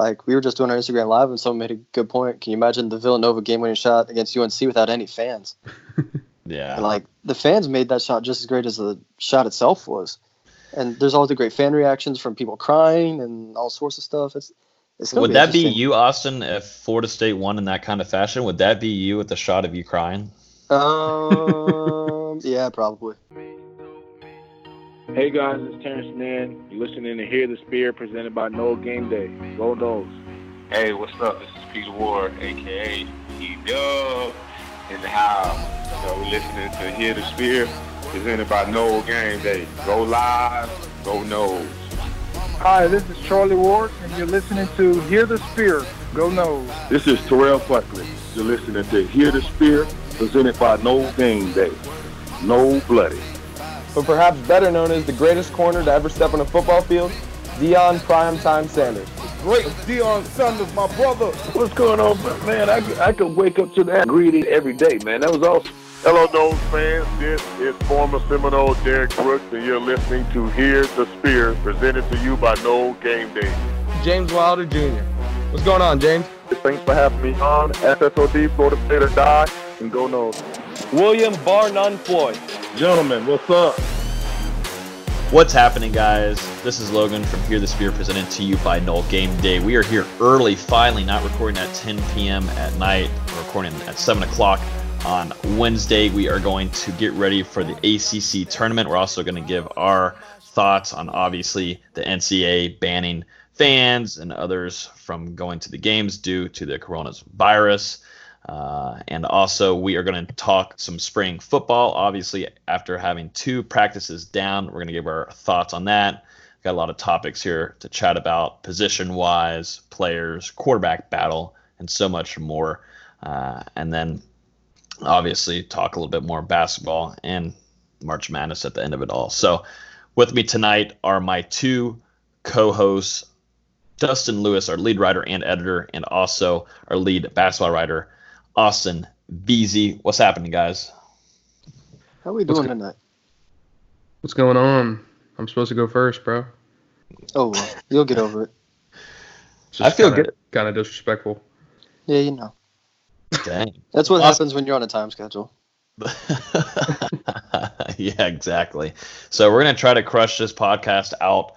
Like we were just doing our Instagram live, and someone made a good point. Can you imagine the Villanova game-winning shot against UNC without any fans? Yeah. And like the fans made that shot just as great as the shot itself was. And there's all the great fan reactions from people crying and all sorts of stuff. It's, it's gonna Would that be you, Austin, if Florida State won in that kind of fashion? Would that be you with the shot of you crying? Um, yeah, probably. Hey guys, it's Terance Mann. You're listening to Hear the Spear presented by Noel Game Day. Go Noles. Hey, what's up? This is Peter Ward, aka E Dub, in the house. You know, we're listening to Hear the Spear, presented by Noel Game Day. Go live, go Noles. Hi, this is Charlie Ward, and you're listening to Hear the Spear. Go Nose. This is Terrell Buckley. You're listening to Hear the Spear, presented by No Game Day. No Bloody. But perhaps better known as the greatest corner to ever step on a football field, Deion Primetime Sanders. Great Deion Sanders, my brother. What's going on, man? I, could- I could wake up to that greeting every day, man. That was awesome. Hello, Nose fans. This is former Seminole Derrick Brooks, and you're listening to Hear the Spear, presented to you by No Game Day. James Wilder Jr. What's going on, James? Thanks for having me on. SSOD, Florida State or Die, and go Nose. William Bar None Floyd. Gentlemen, what's up? What's happening, guys? This is Logan from Hear the Spear, presented to you by Noel Game Day. We are here early, finally, not recording at 10 p.m. at night. We're recording at 7 o'clock on Wednesday. We are going to get ready for the ACC tournament. We're also going to give our thoughts on, obviously, the NCAA banning fans and others from going to the games due to the coronavirus. Uh, and also, we are going to talk some spring football. Obviously, after having two practices down, we're going to give our thoughts on that. Got a lot of topics here to chat about position wise, players, quarterback battle, and so much more. Uh, and then, obviously, talk a little bit more basketball and March Madness at the end of it all. So, with me tonight are my two co hosts, Dustin Lewis, our lead writer and editor, and also our lead basketball writer, Austin Beasy. What's happening, guys? How we What's doing go- tonight? What's going on? I'm supposed to go first, bro. Oh, well, you'll get over it. I feel kinda, good. Kind of disrespectful. Yeah, you know. Dang. That's what Awesome. happens when you're on a time schedule. yeah, exactly. So we're gonna try to crush this podcast out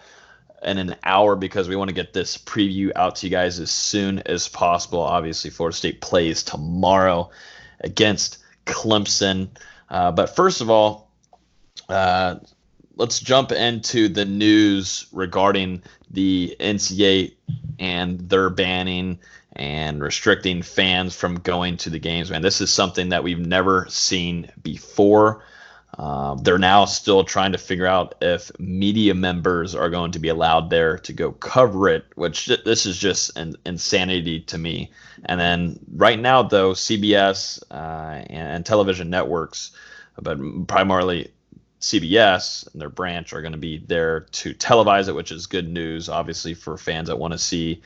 in an hour because we want to get this preview out to you guys as soon as possible. Obviously, Florida State plays tomorrow against Clemson. Uh, but first of all, uh, let's jump into the news regarding the NCAA and their banning and restricting fans from going to the games. Man, this is something that we've never seen before. Um, they're now still trying to figure out if media members are going to be allowed there to go cover it, which this is just an insanity to me. And then right now, though, CBS uh, and, television networks, but primarily CBS and their branch are going to be there to televise it, which is good news, obviously, for fans that want to see,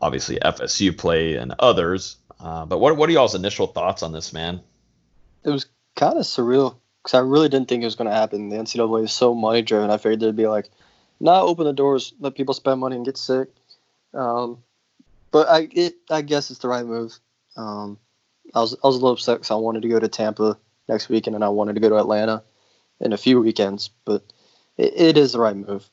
obviously, FSU play and others. Uh, but what, what are y'all's initial thoughts on this, man? It was kind of surreal because I really didn't think it was going to happen. The NCAA is so money driven. I figured they'd be like, not open the doors, let people spend money and get sick. Um, but I, it, I guess it's the right move. Um, I was, I was a little upset because I wanted to go to Tampa next weekend and I wanted to go to Atlanta in a few weekends, but it, it is the right move.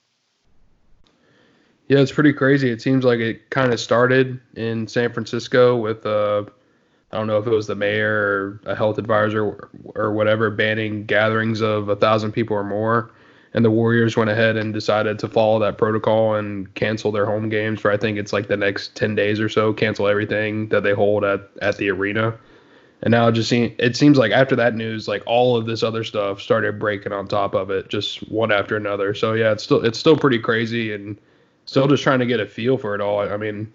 Yeah, it's pretty crazy. It seems like it kind of started in San Francisco with uh I don't know if it was the mayor or a health advisor or, whatever banning gatherings of a thousand people or more. And the Warriors went ahead and decided to follow that protocol and cancel their home games for I think it's like the next ten days or so, cancel everything that they hold at, at the arena. And now it just seems it seems like after that news, like all of this other stuff started breaking on top of it, just one after another. So yeah, it's still it's still pretty crazy and still just trying to get a feel for it all. I mean,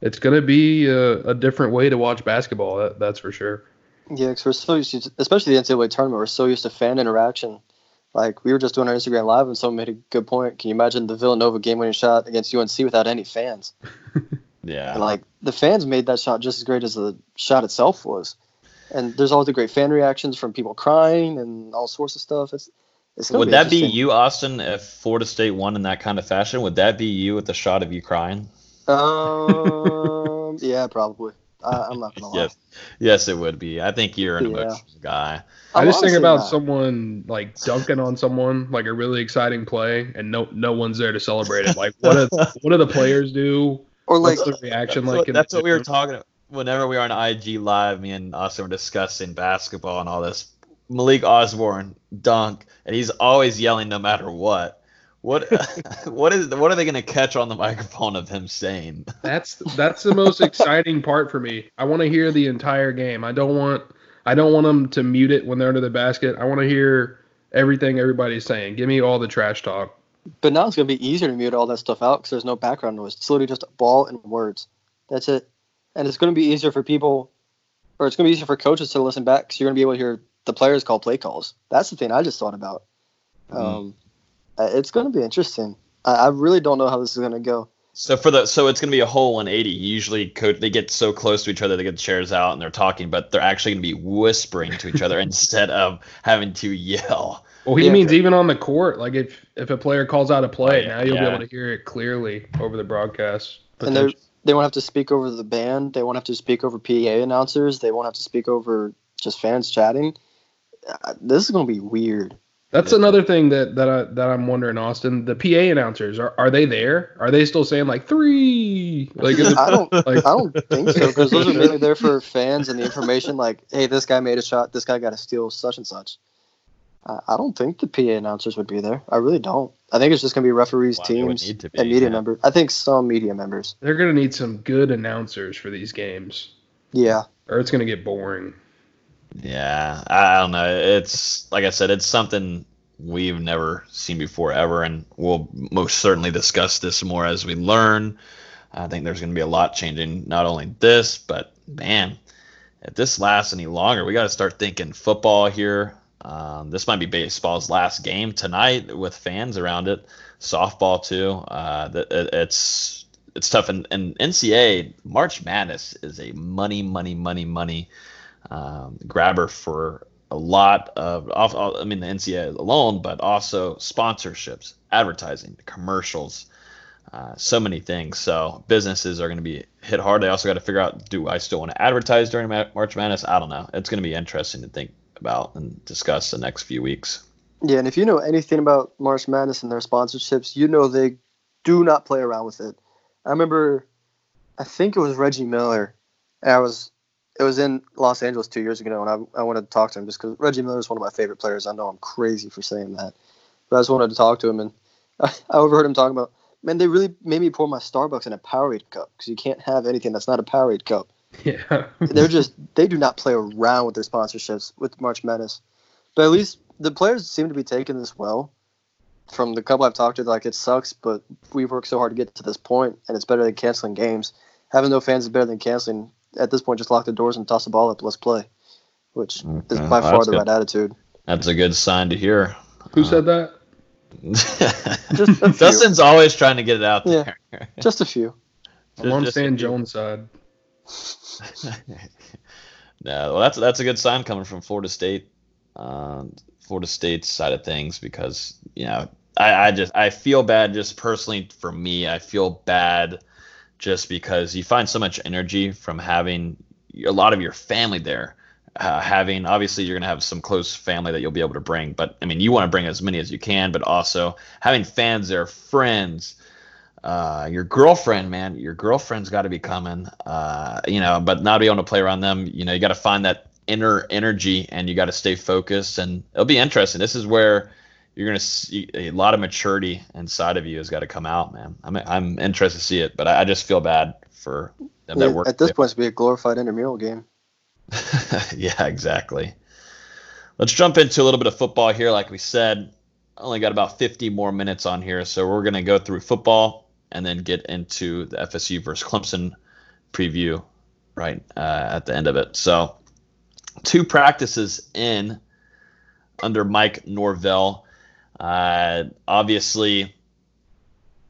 it's going to be a, a different way to watch basketball. That, that's for sure. Yeah, because we're so used to, especially the NCAA tournament, we're so used to fan interaction. Like we were just doing our Instagram live, and someone made a good point. Can you imagine the Villanova game-winning shot against UNC without any fans? Yeah. And like the fans made that shot just as great as the shot itself was. And there's all the great fan reactions from people crying and all sorts of stuff. It's it's gonna Would that be you, Austin, if Florida State won in that kind of fashion? Would that be you with the shot of you crying? Um, yeah, probably. I, I'm not gonna lie. Yes, yes, it would be. I think you're an Yeah. emotional guy. I I'm just think about not. someone like dunking on someone, like a really exciting play, and no no one's there to celebrate it. Like, what do what do the players do? Or like, What's the reaction That's, like? what, that's what we were talking about whenever we were on IG Live. Me and Austin were discussing basketball and all this. Malik Osborne dunk, and he's always yelling no matter what. What what is what are they going to catch on the microphone of him saying? That's that's the most exciting part for me. I want to hear the entire game. I don't want I don't want them to mute it when they're under the basket. I want to hear everything everybody's saying. Give me all the trash talk. but now it's gonna be easier to mute all that stuff out because there's no background noise. It's literally just a ball and words. That's it. And it's gonna be easier for people, or it's gonna be easier for coaches to listen back because you're gonna be able to hear the players call play calls. That's the thing I just thought about. Um, uh, it's gonna be interesting. I, I really don't know how this is gonna go. So for the so it's going to be a whole 180. Usually, coach they get so close to each other, they get the chairs out and they're talking, but they're actually going to be whispering to each other instead of having to yell. Well, he Yeah. means even on the court. Like if if a player calls out a play, Oh, yeah, now you'll yeah. be able to hear it clearly over the broadcast. And they're they won't have to speak over the band. They won't have to speak over PA announcers. They won't have to speak over just fans chatting. Uh, this is gonna be weird. That's another thing that that I that I'm wondering, Austin. The PA announcers are are they there? Are they still saying like three? Like is it, I don't like I don't think so because those are mainly there for fans and the information. Like, hey, this guy made a shot. This guy got a steal, such and such. I I don't think the PA announcers would be there. I really don't. I think it's just gonna be referees, Well, they would teams, need to be, and media yeah. members. I think some media members. they're gonna need some good announcers for these games, Yeah, or it's gonna get boring. Yeah, I, don't know. It's like I said, it's something we've never seen before ever, and we'll most certainly discuss this more as we learn. I think there's going to be a lot changing, not only this, but man, if this lasts any longer, we got to start thinking football here. Um, this might be baseball's last game tonight with fans around it. Softball too. Uh, it, it's it's tough. And, and NCAA March Madness is a money, money, money, money um, grabber for a lot of, off- I mean, the NCAA alone, but also sponsorships, advertising, commercials, uh, so many things. So businesses are going to be hit hard. They also got to figure out: Do I still want to advertise during March Madness? I don't know. It's going to be interesting to think about and discuss the next few weeks. yeah. And if you know anything about March Madness and their sponsorships, you know they do not play around with it. I remember, I think it was Reggie Miller, I was it was in Los Angeles two years ago, and I, I wanted to talk to him just because Reggie Miller is one of my favorite players. I know I'm crazy for saying that, but I just wanted to talk to him, and I, I overheard him talking about, man, they really made me pour my Starbucks in a Powerade cup because you can't have anything that's not a Powerade cup. Yeah, They're just they do not play around with their sponsorships with March Madness, but at least the players seem to be taking this well. From the couple I've talked to, like it sucks, but we've worked so hard to get to this point, and it's better than canceling games. Having no fans is better than canceling. At this point, just lock the doors and toss the ball up. Let's play, which is by well, far the good. right attitude. That's a good sign to hear. who said that? Just. Dustin's always trying to get it out there. Just a few. I'm on Stan Jones' side. no, well, that's that's a good sign coming from Florida State, um, Florida State's side of things because you know I, I just I feel bad just personally for me I feel bad just because you find so much energy from having a lot of your family there. Uh, having obviously you're gonna have some close family that you'll be able to bring, but I mean you want to bring as many as you can, but also having fans there, friends, uh, your girlfriend, man, your girlfriend's got to be coming, uh, you know, but not be able to play around them. You know, you got to find that inner energy and you got to stay focused and it'll be interesting. This is where you're going to see a lot of maturity inside of you has got to come out, man. I'm, I'm interested to see it, but I, I just feel bad for them that work. at this point, it's be a glorified intramural game. yeah, exactly. Let's jump into a little bit of football here. Like we said, I only got about 50 more minutes on here, so we're going to go through football and then get into the FSU versus Clemson preview right uh, at the end of it. So, two practices in under Mike Norvell. Uh, obviously,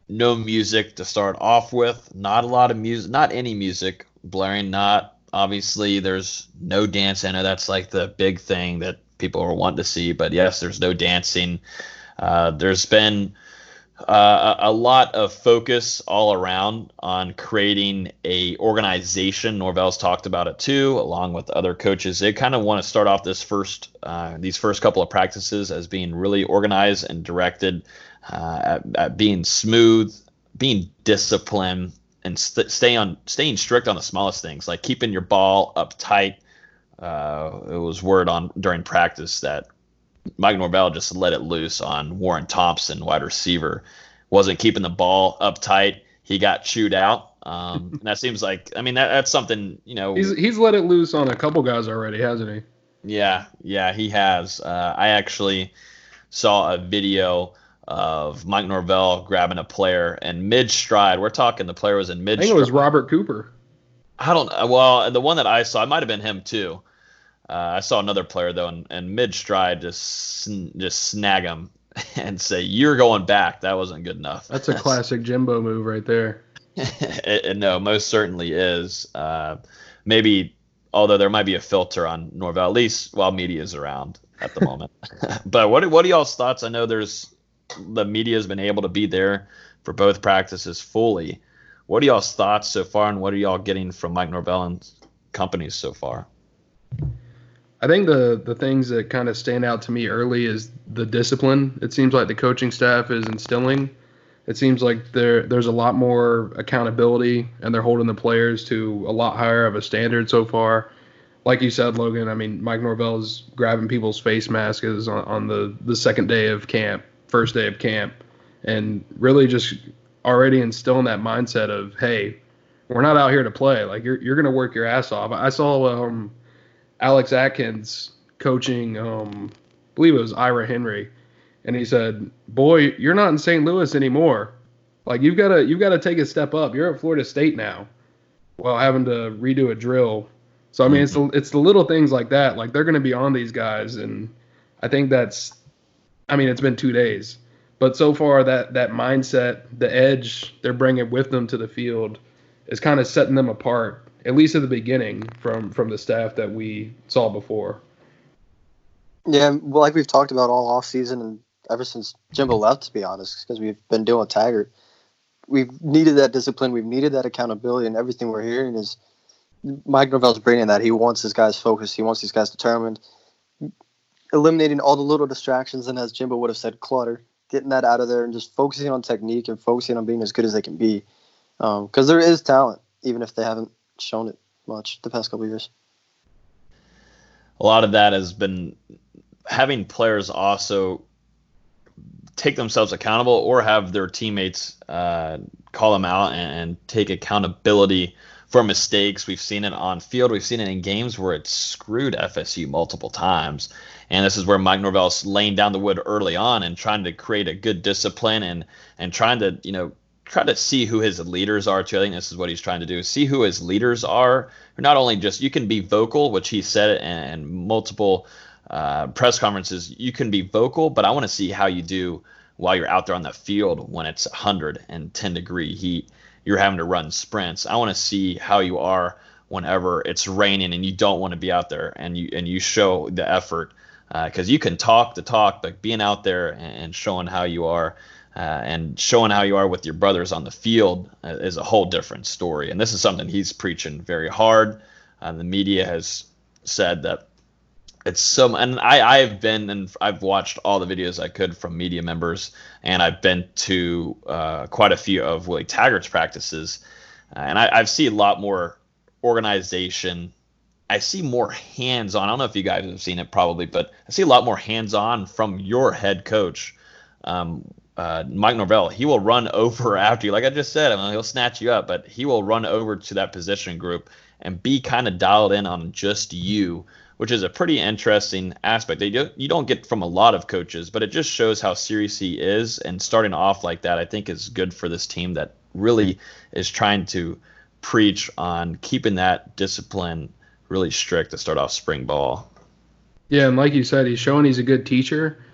no music to start off with. Not a lot of music. Not any music blaring. Not obviously. There's no dance. I know that's like the big thing that people are wanting to see. But yes, there's no dancing. Uh, there's been uh, a, lot of focus all around on creating a organization. Norvell's talked about it too, along with other coaches. They kind of want to start off this first, uh, these first couple of practices as being really organized and directed uh, at, at, being smooth, being disciplined, and st- stay on staying strict on the smallest things, like keeping your ball up tight. Uh, it was word on during practice that Mike Norvell just let it loose on Warren Thompson, wide receiver. Wasn't keeping the ball up tight. He got chewed out. Um, and that seems like, I mean, that, that's something, you know. He's, he's let it loose on a couple guys already, hasn't he? Yeah, yeah, he has. Uh, I actually saw a video of Mike Norvell grabbing a player and mid stride. We're talking the player was in mid. I think it was Robert Cooper. I don't. Well, the one that I saw, it might have been him too. Uh, I saw another player though, and, and mid stride just just snag him and say, "You're going back." That wasn't good enough. That's a classic Jimbo move right there. it, it, no, most certainly is. Uh, maybe, although there might be a filter on Norvell, at least while media is around at the moment. but what what are y'all's thoughts? I know there's the media has been able to be there for both practices fully. What are y'all's thoughts so far, and what are y'all getting from Mike Norvell and companies so far? I think the the things that kind of stand out to me early is the discipline. It seems like the coaching staff is instilling. It seems like there there's a lot more accountability, and they're holding the players to a lot higher of a standard so far. Like you said, Logan. I mean, Mike Norvell is grabbing people's face masks on, on the the second day of camp, first day of camp, and really just already instilling that mindset of, hey, we're not out here to play. Like you're you're gonna work your ass off. I saw um Alex Atkins coaching, um, I believe it was Ira Henry, and he said, "Boy, you're not in St. Louis anymore. Like you've got to you've got to take a step up. You're at Florida State now, while having to redo a drill. So I mean, it's the, it's the little things like that. Like they're going to be on these guys, and I think that's, I mean, it's been two days, but so far that that mindset, the edge they're bringing with them to the field, is kind of setting them apart at least at the beginning from from the staff that we saw before. Yeah, well, like we've talked about all off season and ever since Jimbo left, to be honest, because we've been doing Taggart. We've needed that discipline. We've needed that accountability, and everything we're hearing is Mike Norvell's bringing that. He wants his guys focused. He wants these guys determined. Eliminating all the little distractions, and as Jimbo would have said, clutter. Getting that out of there and just focusing on technique and focusing on being as good as they can be. Because um, there is talent, even if they haven't shown it much the past couple years. A lot of that has been having players also take themselves accountable or have their teammates uh, call them out and, and, take accountability for mistakes. We've seen it on field. We've seen it in games where it's screwed FSU multiple times. And this is where Mike Norvell's laying down the wood early on and trying to create a good discipline and and trying to you know try to see who his leaders are too. I think this is what he's trying to do. See who his leaders are. Not only just you can be vocal, which he said and multiple uh, press conferences. You can be vocal, but I want to see how you do while you're out there on the field when it's 110 degree heat. You're having to run sprints. I want to see how you are whenever it's raining and you don't want to be out there and you and you show the effort because uh, you can talk the talk, but being out there and showing how you are uh, and showing how you are with your brothers on the field uh, is a whole different story. And this is something he's preaching very hard. Uh, the media has said that it's so, and I, I've been and I've watched all the videos I could from media members, and I've been to uh, quite a few of Willie Taggart's practices, uh, and I, I've seen a lot more organization. I see more hands on. I don't know if you guys have seen it probably, but I see a lot more hands on from your head coach. Um, uh, Mike Norvell, he will run over after you. Like I just said, I mean, he'll snatch you up, but he will run over to that position group and be kind of dialed in on just you, which is a pretty interesting aspect that you, you don't get from a lot of coaches, but it just shows how serious he is. And starting off like that, I think is good for this team that really is trying to preach on keeping that discipline really strict to start off spring ball. Yeah, and like you said, he's showing he's a good teacher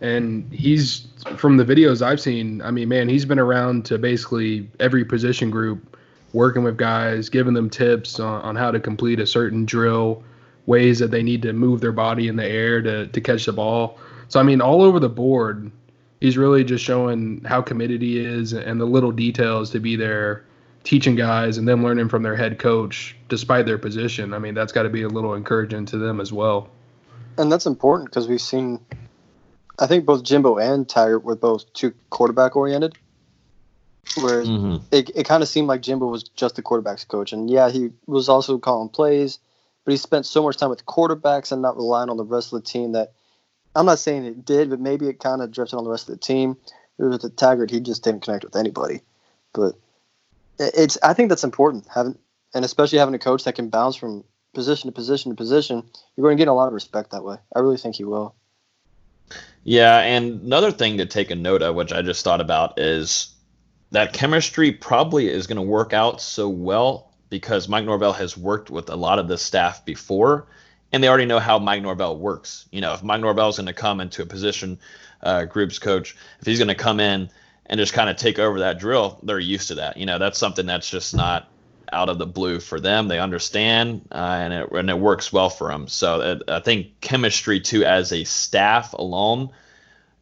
and he's from the videos I've seen. I mean, man, he's been around to basically every position group, working with guys, giving them tips on, on how to complete a certain drill, ways that they need to move their body in the air to to catch the ball. So I mean, all over the board, he's really just showing how committed he is and the little details to be there teaching guys and them learning from their head coach despite their position. I mean, that's got to be a little encouraging to them as well. And that's important because we've seen, I think both Jimbo and Taggart were both too quarterback oriented. Whereas Mhm. it, it kind of seemed like Jimbo was just the quarterback's coach. And yeah, he was also calling plays, but he spent so much time with quarterbacks and not relying on the rest of the team that I'm not saying it did, but maybe it kind of drifted on the rest of the team. With the Taggart, he just didn't connect with anybody. But it's I think that's important having and especially having a coach that can bounce from position to position to position. You're going to get a lot of respect that way. I really think he will. Yeah, and another thing to take a note of, which I just thought about, is that chemistry probably is going to work out so well because Mike Norvell has worked with a lot of the staff before, and they already know how Mike Norvell works. You know, if Mike Norvell is going to come into a position uh, groups coach, if he's going to come in and just kind of take over that drill, they're used to that. You know, that's something that's just not out of the blue for them. They understand, uh, and it and it works well for them. So it, I think chemistry too, as a staff alone,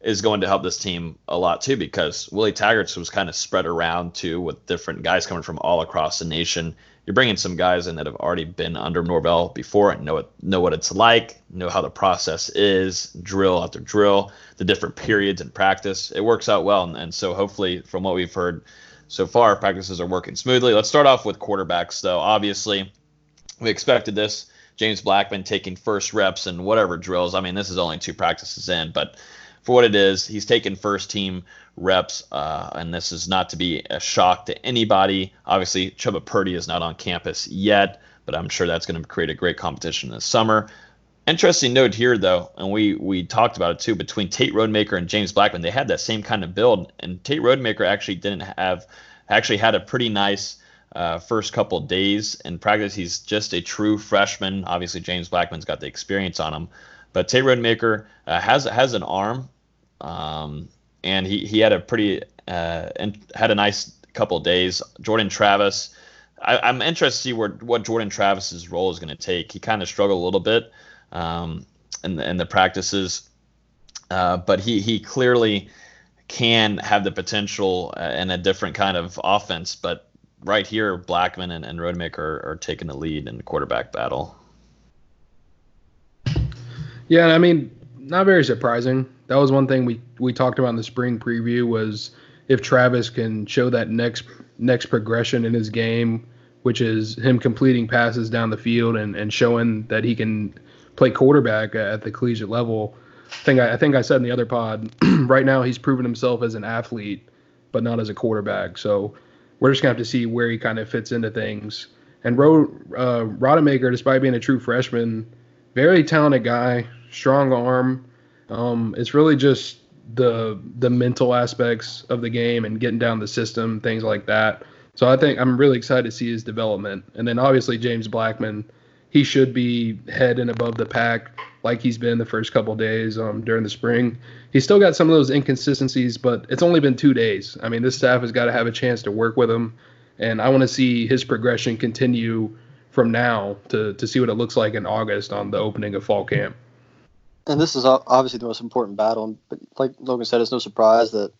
is going to help this team a lot too because Willie Taggart's was kind of spread around too with different guys coming from all across the nation. You're bringing some guys in that have already been under Norvell before and know it, know what it's like, know how the process is, drill after drill, the different periods in practice. It works out well, and, and so hopefully, from what we've heard so far, practices are working smoothly. Let's start off with quarterbacks, though. Obviously, we expected this. James Blackman taking first reps and whatever drills. I mean, this is only two practices in, but for what it is, he's taking first team reps, uh, and this is not to be a shock to anybody. Obviously, Chubba Purdy is not on campus yet, but I'm sure that's going to create a great competition this summer. Interesting note here, though, and we we talked about it too. Between Tate Rodemaker and James Blackman, they had that same kind of build, and Tate Rodemaker actually didn't have actually had a pretty nice uh, first couple days in practice. He's just a true freshman. Obviously, James Blackman's got the experience on him, but Tate Rodemaker uh, has has an arm, um, and he he had a pretty uh, and had a nice couple days. Jordan Travis. I, I'm interested to see where what Jordan Travis's role is going to take. He kind of struggled a little bit um, the, in the practices, uh, but he he clearly can have the potential uh, in a different kind of offense. But right here, Blackman and, and Rodemaker are, are taking the lead in the quarterback battle. Yeah, I mean, not very surprising. That was one thing we we talked about in the spring preview was if Travis can show that next next progression in his game, which is him completing passes down the field and, and showing that he can play quarterback at the collegiate level. I think I, I think I said in the other pod, right now he's proven himself as an athlete, but not as a quarterback. So we're just gonna have to see where he kind of fits into things. And Ro, uh, Rodemaker, despite being a true freshman, very talented guy, strong arm. Um, it's really just the the mental aspects of the game and getting down the system, things like that. So I think I'm really excited to see his development. And then obviously James Blackman, he should be head and above the pack like he's been the first couple days um, during the spring. He's still got some of those inconsistencies, but it's only been two days. I mean, this staff has got to have a chance to work with him, and I want to see his progression continue from now to to see what it looks like in August on the opening of fall camp. And this is obviously the most important battle. But like Logan said, it's no surprise that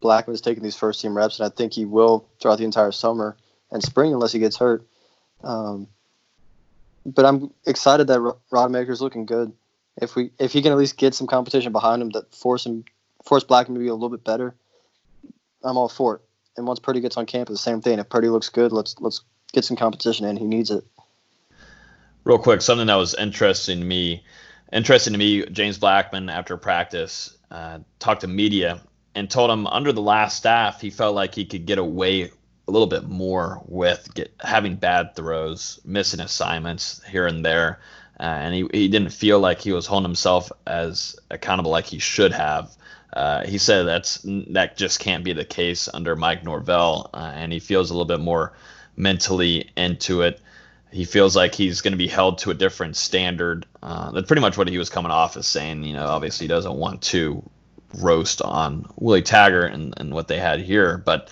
Blackman's taking these first team reps, and I think he will throughout the entire summer and spring unless he gets hurt. Um, but I'm excited that Ro- Rodemaker's looking good. If we if he can at least get some competition behind him that force him force Blackman to be a little bit better, I'm all for it. And once Purdy gets on campus, the same thing. If Purdy looks good, let's let's get some competition in. He needs it. Real quick, something that was interesting to me, interesting to me, James Blackman after practice uh, talked to media and told him under the last staff he felt like he could get away a little bit more with get, having bad throws, missing assignments here and there, uh, and he, he didn't feel like he was holding himself as accountable like he should have. Uh, he said that's that just can't be the case under Mike Norvell, uh, and he feels a little bit more mentally into it. He feels like he's going to be held to a different standard. Uh, that's pretty much what he was coming off as saying. You know, obviously he doesn't want to roast on Willie Taggart and, and what they had here, but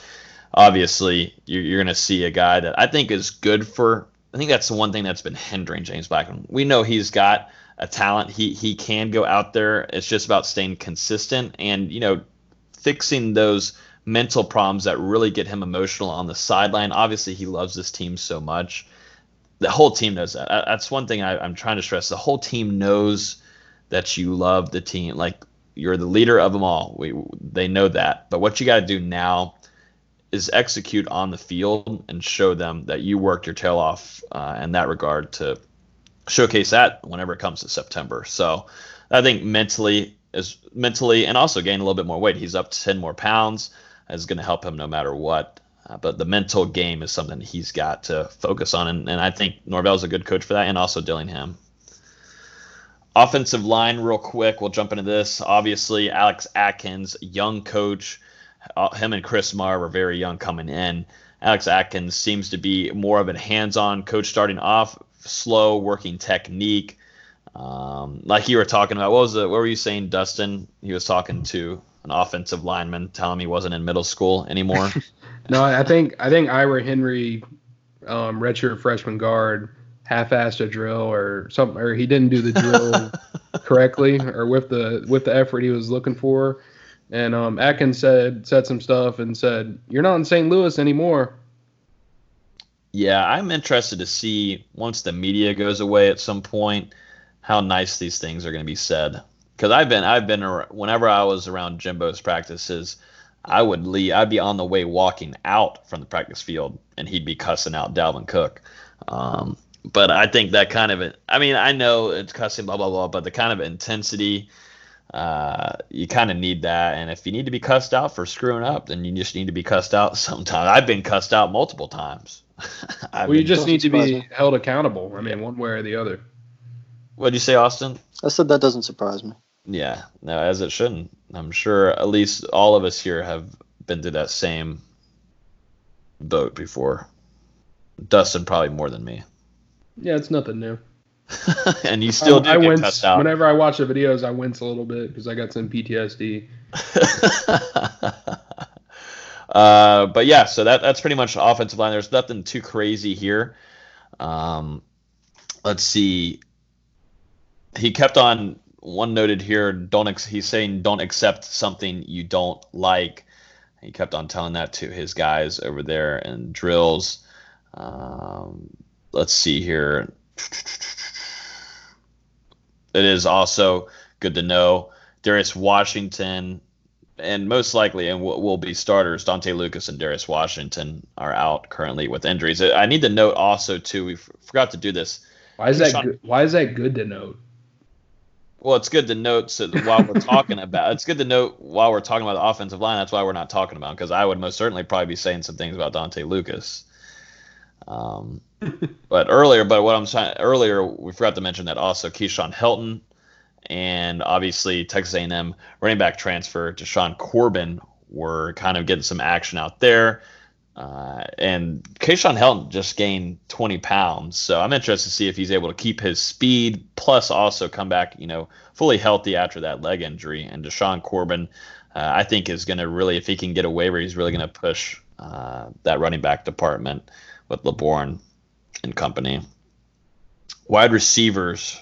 obviously you're, you're going to see a guy that I think is good for. I think that's the one thing that's been hindering James Blackman. We know he's got a talent. He he can go out there. It's just about staying consistent. And you know, fixing those mental problems that really get him emotional on the sideline. Obviously, he loves this team so much. The whole team knows that. That's one thing I, I'm trying to stress. The whole team knows that you love the team. Like you're the leader of them all. We, they know that. But what you got to do now is execute on the field and show them that you worked your tail off uh, in that regard to showcase that whenever it comes to September. So I think mentally is mentally and also gain a little bit more weight. He's up to 10 more pounds. Is going to help him no matter what. Uh, but the mental game is something he's got to focus on, and, and I think Norvell's a good coach for that, and also Dillingham. Offensive line, real quick. We'll jump into this. Obviously, Alex Atkins, young coach. Uh, him and Chris Marr were very young coming in. Alex Atkins seems to be more of a hands-on coach starting off, slow working technique. Um, like you were talking about, what was it? What were you saying, Dustin? He was talking to an offensive lineman, telling him he wasn't in middle school anymore. no, I think I think Ira Henry, um, redshirt freshman guard, half-assed a drill or something, or he didn't do the drill correctly or with the with the effort he was looking for. And um, Atkins said said some stuff and said, "You're not in St. Louis anymore." Yeah, I'm interested to see once the media goes away at some point how nice these things are going to be said. Because I've been I've been whenever I was around Jimbo's practices, I would leave. I'd be on the way walking out from the practice field, and he'd be cussing out Dalvin Cook. Um, but I think that kind of, I mean, I know it's cussing, blah blah blah, but the kind of intensity, uh, you kind of need that. And if you need to be cussed out for screwing up, then you just need to be cussed out sometime. I've been cussed out multiple times. well, you just need to be me. held accountable. I mean, one way or the other. What'd you say, Austin? I said that doesn't surprise me. Yeah, no, as it shouldn't. I'm sure at least all of us here have been through that same boat before. Dustin probably more than me. Yeah, it's nothing new. and you still do I, I wince, Whenever I watch the videos, I wince a little bit because I got some PTSD. uh, but yeah, so that that's pretty much offensive line. There's nothing too crazy here. Um, let's see. He kept on one noted here. Don't ex- he's saying don't accept something you don't like. He kept on telling that to his guys over there in drills. Um, let's see here. It is also good to know Darius Washington, and most likely, and will, will be starters. Dontae Lucas and Darius Washington are out currently with injuries. I need to note also too. We forgot to do this. Why is that? Good, why is that good to note? Well, it's good to note so while we're talking about it's good to note while we're talking about the offensive line. That's why we're not talking about because I would most certainly probably be saying some things about Dontae Lucas. Um, but earlier, but what I'm saying earlier, we forgot to mention that also Keyshawn Helton and obviously Texas A&M running back transfer Jashaun Corbin were kind of getting some action out there. Uh, and Keyshawn Helton just gained 20 pounds, so I'm interested to see if he's able to keep his speed, plus also come back, you know, fully healthy after that leg injury. And Jashaun Corbin, uh, I think, is going to really, if he can get a waiver, he's really going to push uh, that running back department with Laborn and company. Wide receivers,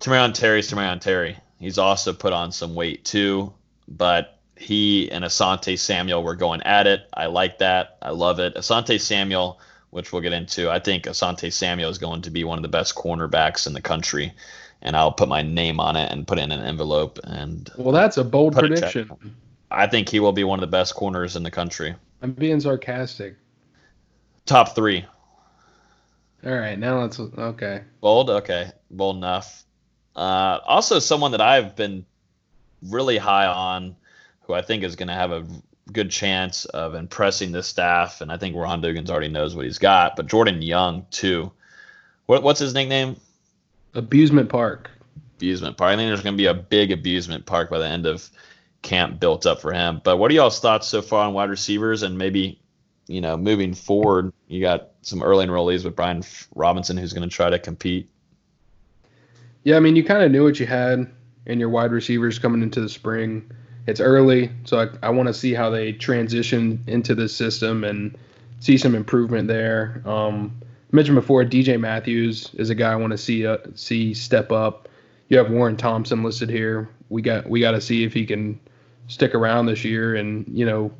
Tamorrion Terry's Tamorrion Terry. He's also put on some weight too, but he and Asante Samuel were going at it. I like that. I love it. Asante Samuel, which we'll get into, I think Asante Samuel is going to be one of the best cornerbacks in the country. And I'll put my name on it and put it in an envelope. And well, that's a bold prediction. I think he will be one of the best corners in the country. I'm being sarcastic. Top three. All right, now let's okay. Bold, okay, bold enough. Uh, also, someone that I've been really high on who I think is going to have a good chance of impressing the staff. And I think Ron Dugans already knows what he's got. But Jordan Young, too. What, what's his nickname? Abusement Park. Abusement Park. I think there's going to be a big abusement park by the end of camp built up for him. But what are y'all's thoughts so far on wide receivers and maybe, you know, moving forward? You got some early enrollees with Brian Robinson who's going to try to compete. Yeah, I mean, you kind of knew what you had in your wide receivers coming into the spring it's early, so I, I want to see how they transition into the system and see some improvement there. Um, I mentioned before, DJ Matthews is a guy I want to see uh, see step up. You have Warren Thompson listed here. We got we got to see if he can stick around this year and you know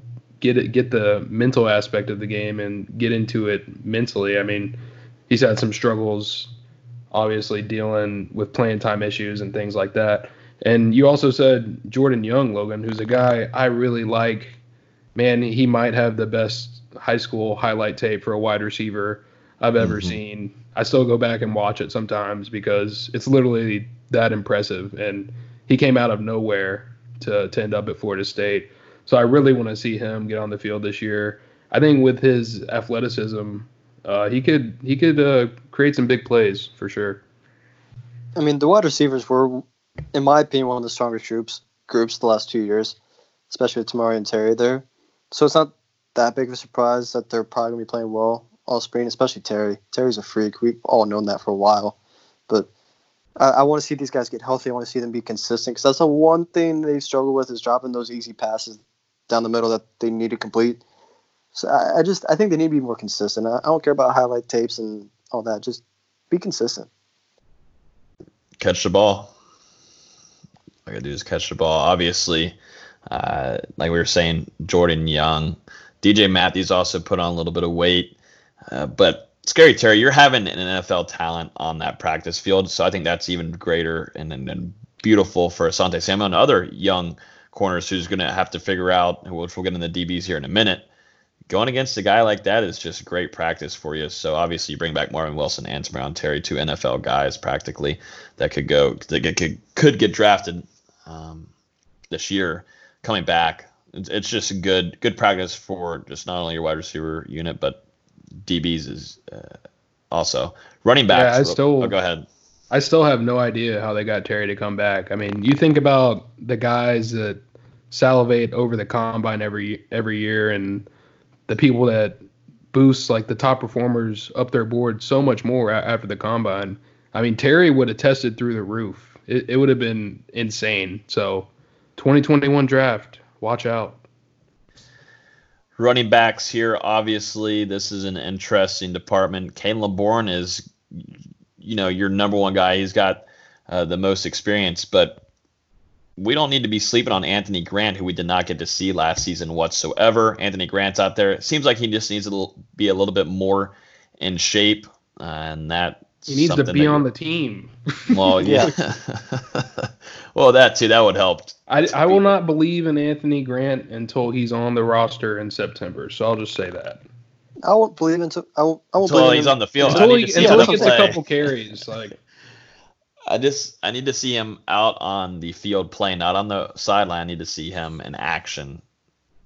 get it, get the mental aspect of the game and get into it mentally. I mean, he's had some struggles, obviously dealing with playing time issues and things like that. And you also said Jordan Young, Logan, who's a guy I really like. Man, he might have the best high school highlight tape for a wide receiver I've ever mm-hmm. seen. I still go back and watch it sometimes because it's literally that impressive. And he came out of nowhere to, to end up at Florida State. So I really want to see him get on the field this year. I think with his athleticism, uh, he could he could uh, create some big plays for sure. I mean, the wide receivers were, in my opinion, one of the strongest groups groups the last two years, especially with Tamorrion Terry there. So it's not that big of a surprise that they're probably gonna be playing well all spring, especially Terry. Terry's a freak. We've all known that for a while, but I, I want to see these guys get healthy. I want to see them be consistent because that's the one thing they struggle with is dropping those easy passes down the middle that they need to complete. So I, I just I think they need to be more consistent. I, I don't care about highlight tapes and all that. Just be consistent. Catch the ball. All I gotta do is catch the ball. Obviously, uh, like we were saying, Jordan Young, DJ Matthews also put on a little bit of weight, uh, but Scary Terry, you're having an NFL talent on that practice field, so I think that's even greater and, and, and beautiful for Asante Samuel and other young corners who's going to have to figure out, which we'll get in the DBs here in a minute. Going against a guy like that is just great practice for you. So obviously, you bring back Marvin Wilson and Tamorrion Terry, two NFL guys practically that could go that could could get drafted um, this year. Coming back, it's, it's just good good practice for just not only your wide receiver unit but DBs is uh, also running backs. Yeah, I still go ahead. I still have no idea how they got Terry to come back. I mean, you think about the guys that salivate over the combine every every year, and the people that boost like the top performers up their board so much more after the combine. I mean, Terry would have tested through the roof. It, it would have been insane. So, 2021 draft, watch out. Running backs here, obviously, this is an interesting department. Kane Laborn is, you know, your number one guy. He's got uh, the most experience, but we don't need to be sleeping on Anthony Grant, who we did not get to see last season whatsoever. Anthony Grant's out there. It seems like he just needs to be a little bit more in shape, uh, and that he needs to be on the team. Well, yeah. well, that too. That would help. I, I will not believe in Anthony Grant until he's on the roster in September. So I'll just say that. I won't believe until I won't, I won't until believe he's on the field. Until, he, until he gets play. a couple carries, like. I just I need to see him out on the field playing, not on the sideline. I need to see him in action.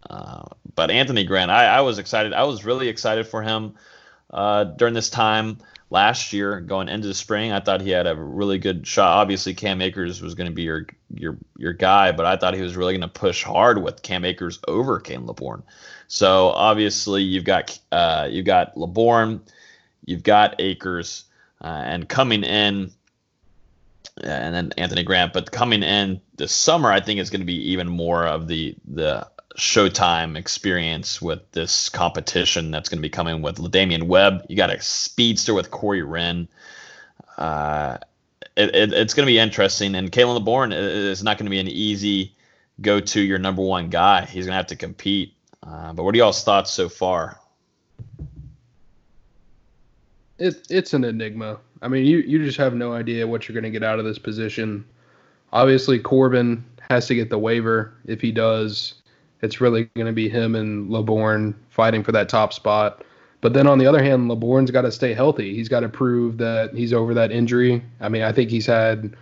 Uh, but Anthony Grant, I, I was excited. I was really excited for him uh, during this time last year going into the spring. I thought he had a really good shot. Obviously, Cam Akers was going to be your your your guy, but I thought he was really going to push hard with Cam Akers over Kane Laborn. So obviously, you've got uh, you've got Laborn, you've got Akers, uh, and coming in. And then Anthony Grant, but coming in this summer, I think is going to be even more of the the Showtime experience with this competition that's going to be coming with Damian Webb. You got a speedster with Corey Wren. Uh, it, it, it's going to be interesting, and Khalan Laborn is not going to be an easy go to your number one guy. He's going to have to compete. Uh, but what are y'all's thoughts so far? It, it's an enigma. I mean, you, you just have no idea what you're going to get out of this position. Obviously, Corbin has to get the waiver. If he does, it's really going to be him and Laborn fighting for that top spot. But then on the other hand, Laborn's got to stay healthy. He's got to prove that he's over that injury. I mean, I think he's had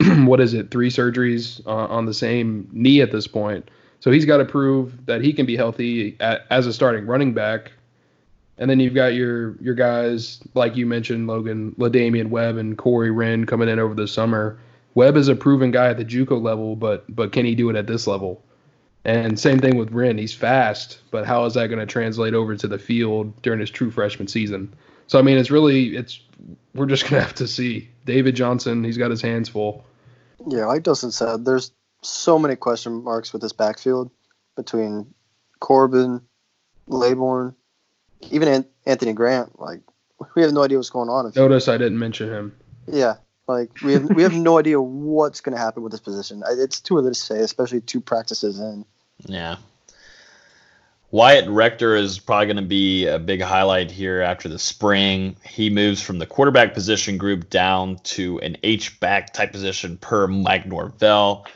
what is it, three surgeries uh, on the same knee at this point. So he's got to prove that he can be healthy at, as a starting running back. And then you've got your your guys like you mentioned, Logan, LaDamian Webb and Corey Wren coming in over the summer. Webb is a proven guy at the JUCO level, but but can he do it at this level? And same thing with Wren. He's fast, but how is that going to translate over to the field during his true freshman season? So I mean, it's really it's we're just gonna have to see. David Johnson, he's got his hands full. Yeah, like Dustin said, there's so many question marks with this backfield between Corbin, Laborn, even Anthony Grant. Like we have no idea what's going on. Notice I didn't mention him. Yeah, Like we have we have no idea what's going to happen with this position. It's too early to say, especially two practices in. Yeah. Wyatt Rector is probably going to be a big highlight here after the spring. He moves from the quarterback position group down to an H back type position per Mike Norvell.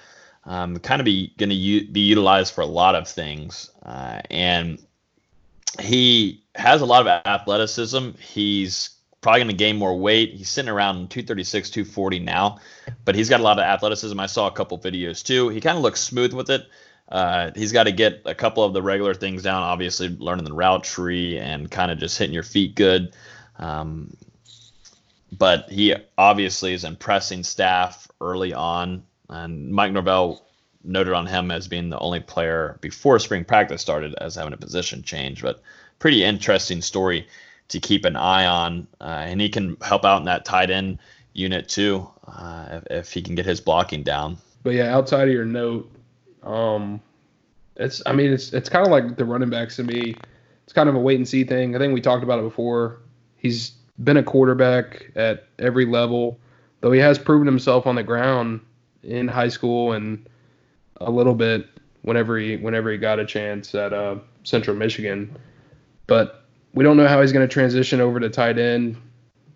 Um, kind of be going to u- be utilized for a lot of things, uh, and he has a lot of athleticism. He's probably going to gain more weight. He's sitting around 236, 240 now, but he's got a lot of athleticism. I saw a couple videos too. He kind of looks smooth with it. Uh, he's got to get a couple of the regular things down. Obviously, learning the route tree and kind of just hitting your feet good. Um, but he obviously is impressing staff early on. And Mike Norvell noted on him as being the only player before spring practice started as having a position change. But pretty interesting story to keep an eye on. Uh, and he can help out in that tight end unit too uh, if, if he can get his blocking down. But yeah, outside of your note, um, it's I mean it's it's kind of like the running backs to me. It's kind of a wait and see thing. I think we talked about it before. He's been a quarterback at every level, though he has proven himself on the ground in high school and a little bit whenever he whenever he got a chance at uh, Central Michigan. But we don't know how he's going to transition over to tight end.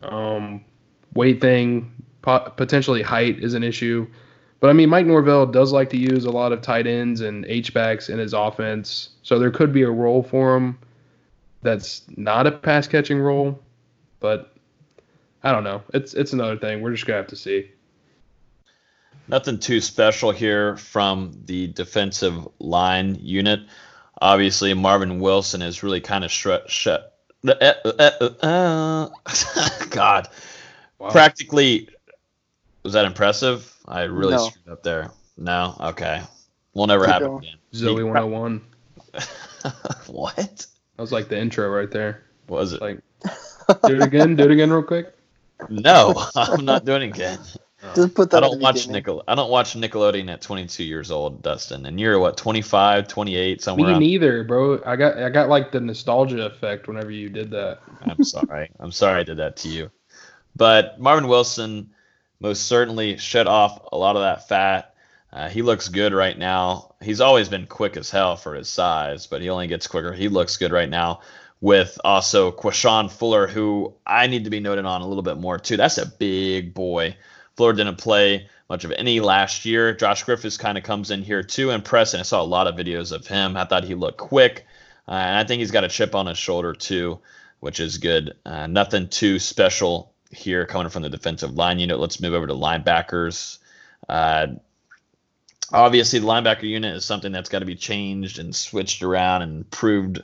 Um, weight thing, po- potentially height is an issue. But I mean, Mike Norvell does like to use a lot of tight ends and H backs in his offense, so there could be a role for him that's not a pass catching role. But I don't know. It's it's another thing. We're just gonna have to see. Nothing too special here from the defensive line unit. Obviously, Marvin Wilson is really kind of shut. shut uh, uh, uh, God, Wow. practically. Was that impressive? I really No. screwed up there. No, okay, will never Keep happen going. again. Zoe 101. what That was like the intro right there. was it? Like, do it again. Do it again real quick. no, I'm not doing it again. Just put that I don't the watch beginning. Nickel. I don't watch Nickelodeon at 22 years old, Dustin. And you're what 25, 28, somewhere. Me around- neither, bro. I got I got like the nostalgia effect whenever you did that. I'm sorry. I'm sorry I did that to you. But Marvin Wilson most certainly shed off a lot of that fat. Uh, he looks good right now. He's always been quick as hell for his size, but he only gets quicker. He looks good right now. With also Quashon Fuller, who I need to be noted on a little bit more too. That's a big boy. Fuller didn't play much of any last year. Josh Griffiths kind of comes in here too, impressing. I saw a lot of videos of him. I thought he looked quick, uh, and I think he's got a chip on his shoulder too, which is good. Uh, nothing too special here coming from the defensive line unit. Let's move over to linebackers. Uh, obviously, the linebacker unit is something that's got to be changed and switched around and improved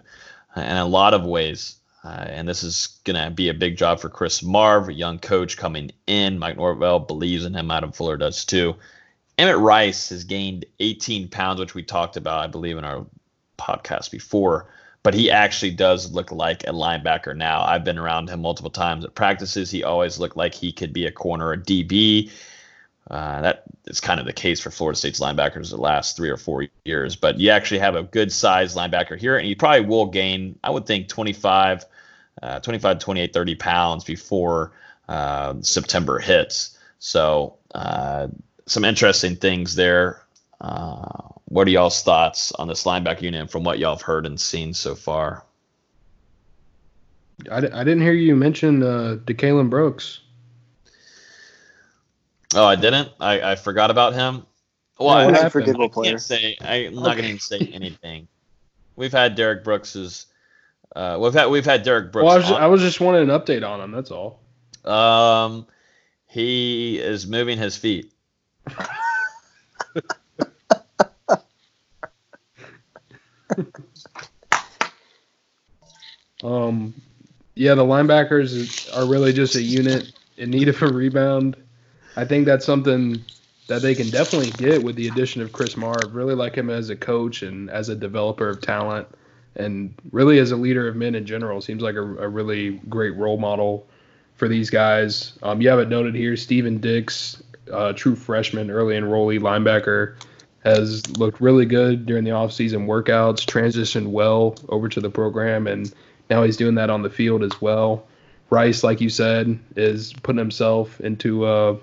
in a lot of ways. Uh, and this is going to be a big job for Chris Marve, a young coach coming in. Mike Norvell believes in him. Adam Fuller does too. Emmett Rice has gained 18 pounds, which we talked about, I believe, in our podcast before. But he actually does look like a linebacker now. I've been around him multiple times at practices. He always looked like he could be a corner or DB. Uh, that is kind of the case for Florida State's linebackers the last three or four years. But you actually have a good sized linebacker here, and you probably will gain, I would think, 25, uh, 25, 28, 30 pounds before uh, September hits. So, uh, some interesting things there. Uh, what are y'all's thoughts on this linebacker unit from what y'all have heard and seen so far? I, I didn't hear you mention uh, DeCalon Brooks. Oh, I didn't. I, I forgot about him. Well, Yeah, I, what I happened? Forgettable can't player. say. I'm not going to say anything. We've had Derrick Brooks's. Uh, we've had we've had Derrick Brooks. Well, I was, just, on. I was just wanting an update on him. That's all. Um, he is moving his feet. Um, yeah, the linebackers are really just a unit in need of a rebound. I think that's something that they can definitely get with the addition of Chris Marve. Really like him as a coach and as a developer of talent, and really as a leader of men in general. Seems like a, a really great role model for these guys. Um, you have it noted here, Stephen Dix, uh, true freshman, early enrollee linebacker, has looked really good during the offseason workouts, transitioned well over to the program, and now he's doing that on the field as well. Rice, like you said, is putting himself into a,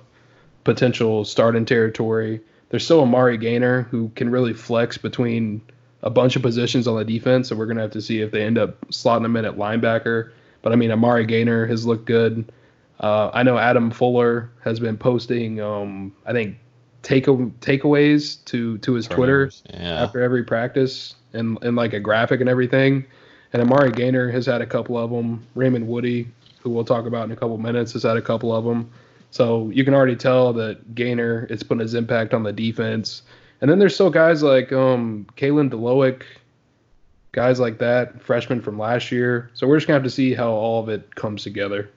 potential starting territory. There's still Amari Gainer who can really flex between a bunch of positions on the defense, and we're gonna have to see if they end up slotting him in at linebacker. But I mean, Amari Gainer has looked good. Uh, I know Adam Fuller has been posting, um, I think, take takeaways to to his Twitter Yeah. after every practice and and like a graphic and everything. And Amari Gainer has had a couple of them. Raymond Woodie, who we'll talk about in a couple minutes, has had a couple of them. So you can already tell that Gainer is putting his impact on the defense. And then there's still guys like um, Kalen Deloic, guys like that, freshmen from last year. So we're just gonna have to see how all of it comes together.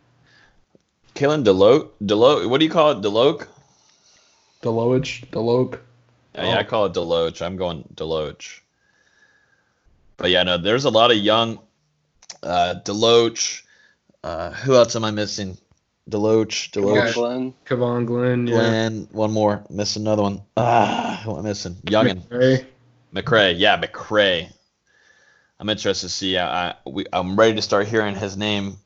Kalen Deloach, Deloach, what do you call it? Deloach? Deloach, Deloach. Yeah, yeah, I call it Deloach. I'm going Deloach. But yeah, no, there's a lot of young uh, Deloach. Uh, who else am I missing? Deloach, Deloach, Glenn. Kevon Glenn, yeah. Glenn. One more, miss another one. Ah, who am I missing? Youngin. McRae. McCray, yeah, McRae. I'm interested to see. I, I we, I'm ready to start hearing his name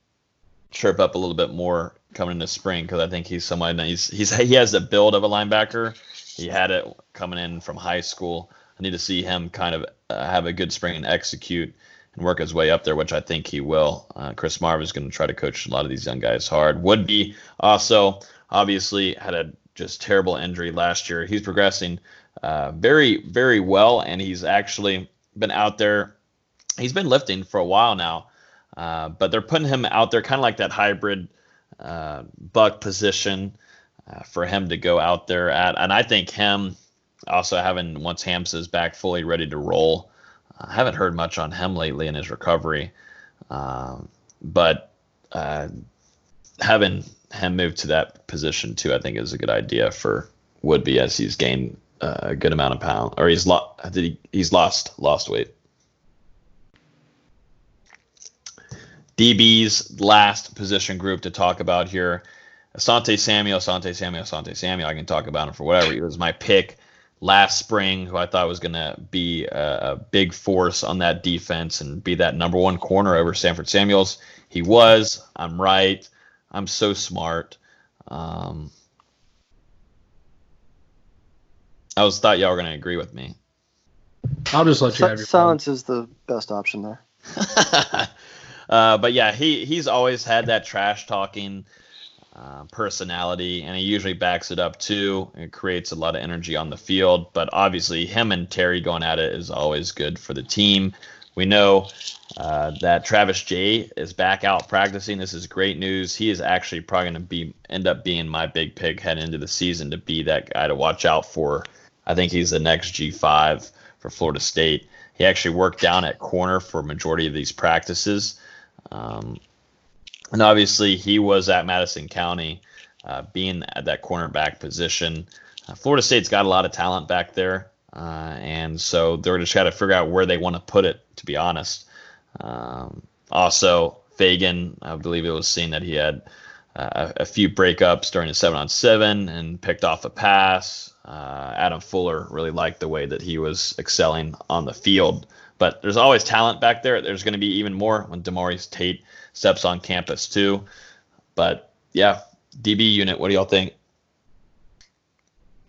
chirp up a little bit more coming into spring because I think he's somebody that he's, he's he has the build of a linebacker. He had it coming in from high school. I need to see him kind of uh, have a good spring and execute and work his way up there, which I think he will. Uh, Chris Marve is going to try to coach a lot of these young guys hard. Would be also obviously had a just terrible injury last year. He's progressing uh, very, very well, and he's actually been out there. He's been lifting for a while now, uh, but they're putting him out there kind of like that hybrid uh, buck position uh, for him to go out there at. And I think him also having once Hamsah's back fully ready to roll. I haven't heard much on him lately in his recovery, um, but uh, having him move to that position too, I think is a good idea for Woodby as he's gained a good amount of pound, or he's lost. Did he? He's lost lost weight. DB's last position group to talk about here. Asante Samuel, Asante Samuel, Asante Samuel. I can talk about him for whatever. He was my pick last spring, who I thought was going to be a, a, big force on that defense and be that number one corner over Stanford Samuels. He was. I'm right. I'm so smart. Um, I was thought y'all were going to agree with me. I'll just let you have your silence is the best option there. uh, but yeah, he he's always had that trash talking uh, personality, and he usually backs it up too. It creates a lot of energy on the field. But obviously, him and Terry going at it is always good for the team. We know uh, that Travis Jay is back out practicing. This is great news. He is actually probably going to be end up being my big pick heading into the season to be that guy to watch out for. I think he's the next G5 for Florida State. He actually worked down at corner for majority of these practices. Um, and obviously, he was at Madison County, uh, being at that cornerback position. Uh, Florida State's got a lot of talent back there, uh, and so they're just trying to figure out where they want to put it. To be honest, um, also Fagan, I believe it was seen that he had uh, a, a few breakups during the seven on seven and picked off a pass. Uh, Adam Fuller really liked the way that he was excelling on the field. But there's always talent back there. There's going to be even more when Demarius Tate steps on campus too. But yeah, DB unit. What do y'all think?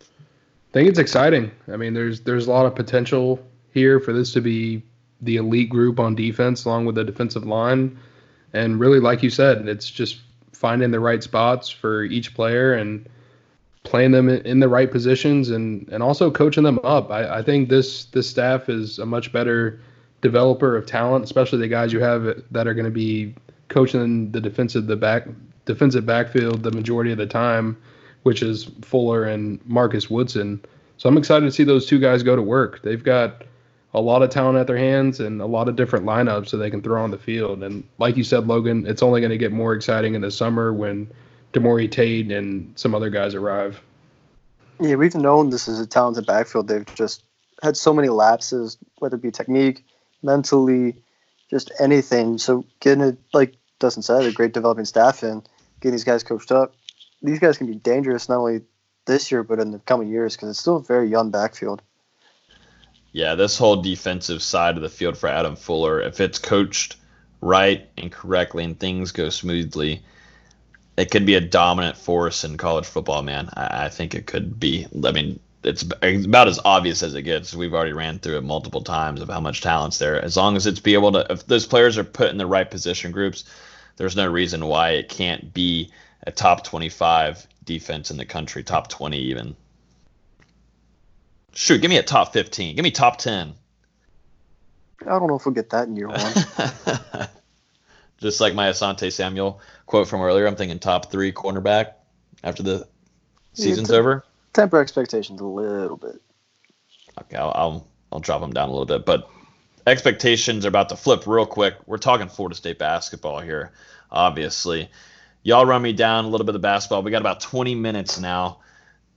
I think it's exciting. I mean, there's there's a lot of potential here for this to be the elite group on defense, along with the defensive line. And really, like you said, it's just finding the right spots for each player and playing them in the right positions and, and also coaching them up. I, I think this this staff is a much better developer of talent, especially the guys you have that are going to be coaching the defensive the back defensive backfield the majority of the time, which is Fuller and Marcus Woodson. So I'm excited to see those two guys go to work. They've got a lot of talent at their hands and a lot of different lineups so they can throw on the field. And like you said, Logan, it's only going to get more exciting in the summer when Demorie Tate and some other guys arrive. Yeah, we've known this is a talented backfield. They've just had so many lapses, whether it be technique, mentally, just anything. So getting it, like Dustin said, a great developing staff in, getting these guys coached up, these guys can be dangerous not only this year but in the coming years because it's still a very young backfield. Yeah, this whole defensive side of the field for Adam Fuller, if it's coached right and correctly and things go smoothly, it could be a dominant force in college football, man. I, I think it could be. I mean, it's about as obvious as it gets. We've already ran through it multiple times of how much talent's there. As long as it's be able to, if those players are put in the right position groups, there's no reason why it can't be a top 25 defense in the country, top 20 even. Shoot, give me a top 15. Give me top 10. I don't know if we'll get that in year one. Just like my Asante Samuel quote from earlier, I'm thinking top three cornerback after the season's yeah, t- over. Temper expectations a little bit. Okay, I'll, I'll I'll drop them down a little bit, but expectations are about to flip real quick. We're talking Florida State basketball here, obviously. Y'all run me down a little bit of basketball. We got about 20 minutes now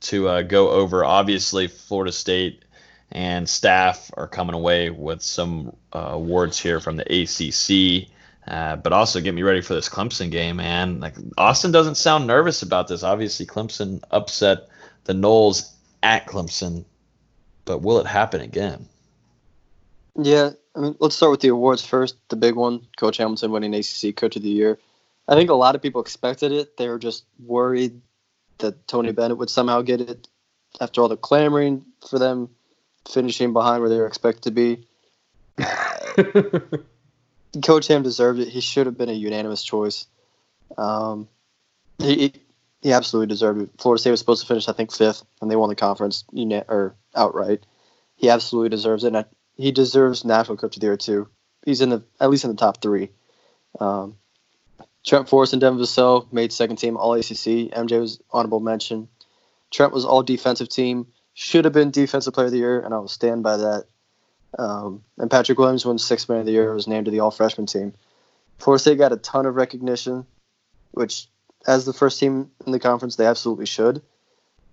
to uh, go over. Obviously, Florida State and staff are coming away with some uh, awards here from the ACC. Uh, but also get me ready for this Clemson game, man. Like Austin doesn't sound nervous about this. Obviously, Clemson upset the Noles at Clemson, but will it happen again? Yeah, I mean, let's start with the awards first. The big one, Coach Hamilton winning ACC Coach of the Year. I think a lot of people expected it. They were just worried that Tony Bennett would somehow get it after all the clamoring for them finishing behind where they were expected to be. Coach Ham deserved it. He should have been a unanimous choice. Um, he he absolutely deserved it. Florida State was supposed to finish, I think, fifth, and they won the conference or outright. He absolutely deserves it. And he deserves National Coach of the Year too. He's in the at least in the top three. Um, Trent Forrest and Devin Vassell made second team All ACC. MJ was honorable mention. Trent was All Defensive Team. Should have been Defensive Player of the Year, and I will stand by that. Um, and Patrick Williams won Sixth Man of the Year. Was named to the All Freshman team. Florida State got a ton of recognition, which, as the first team in the conference, they absolutely should.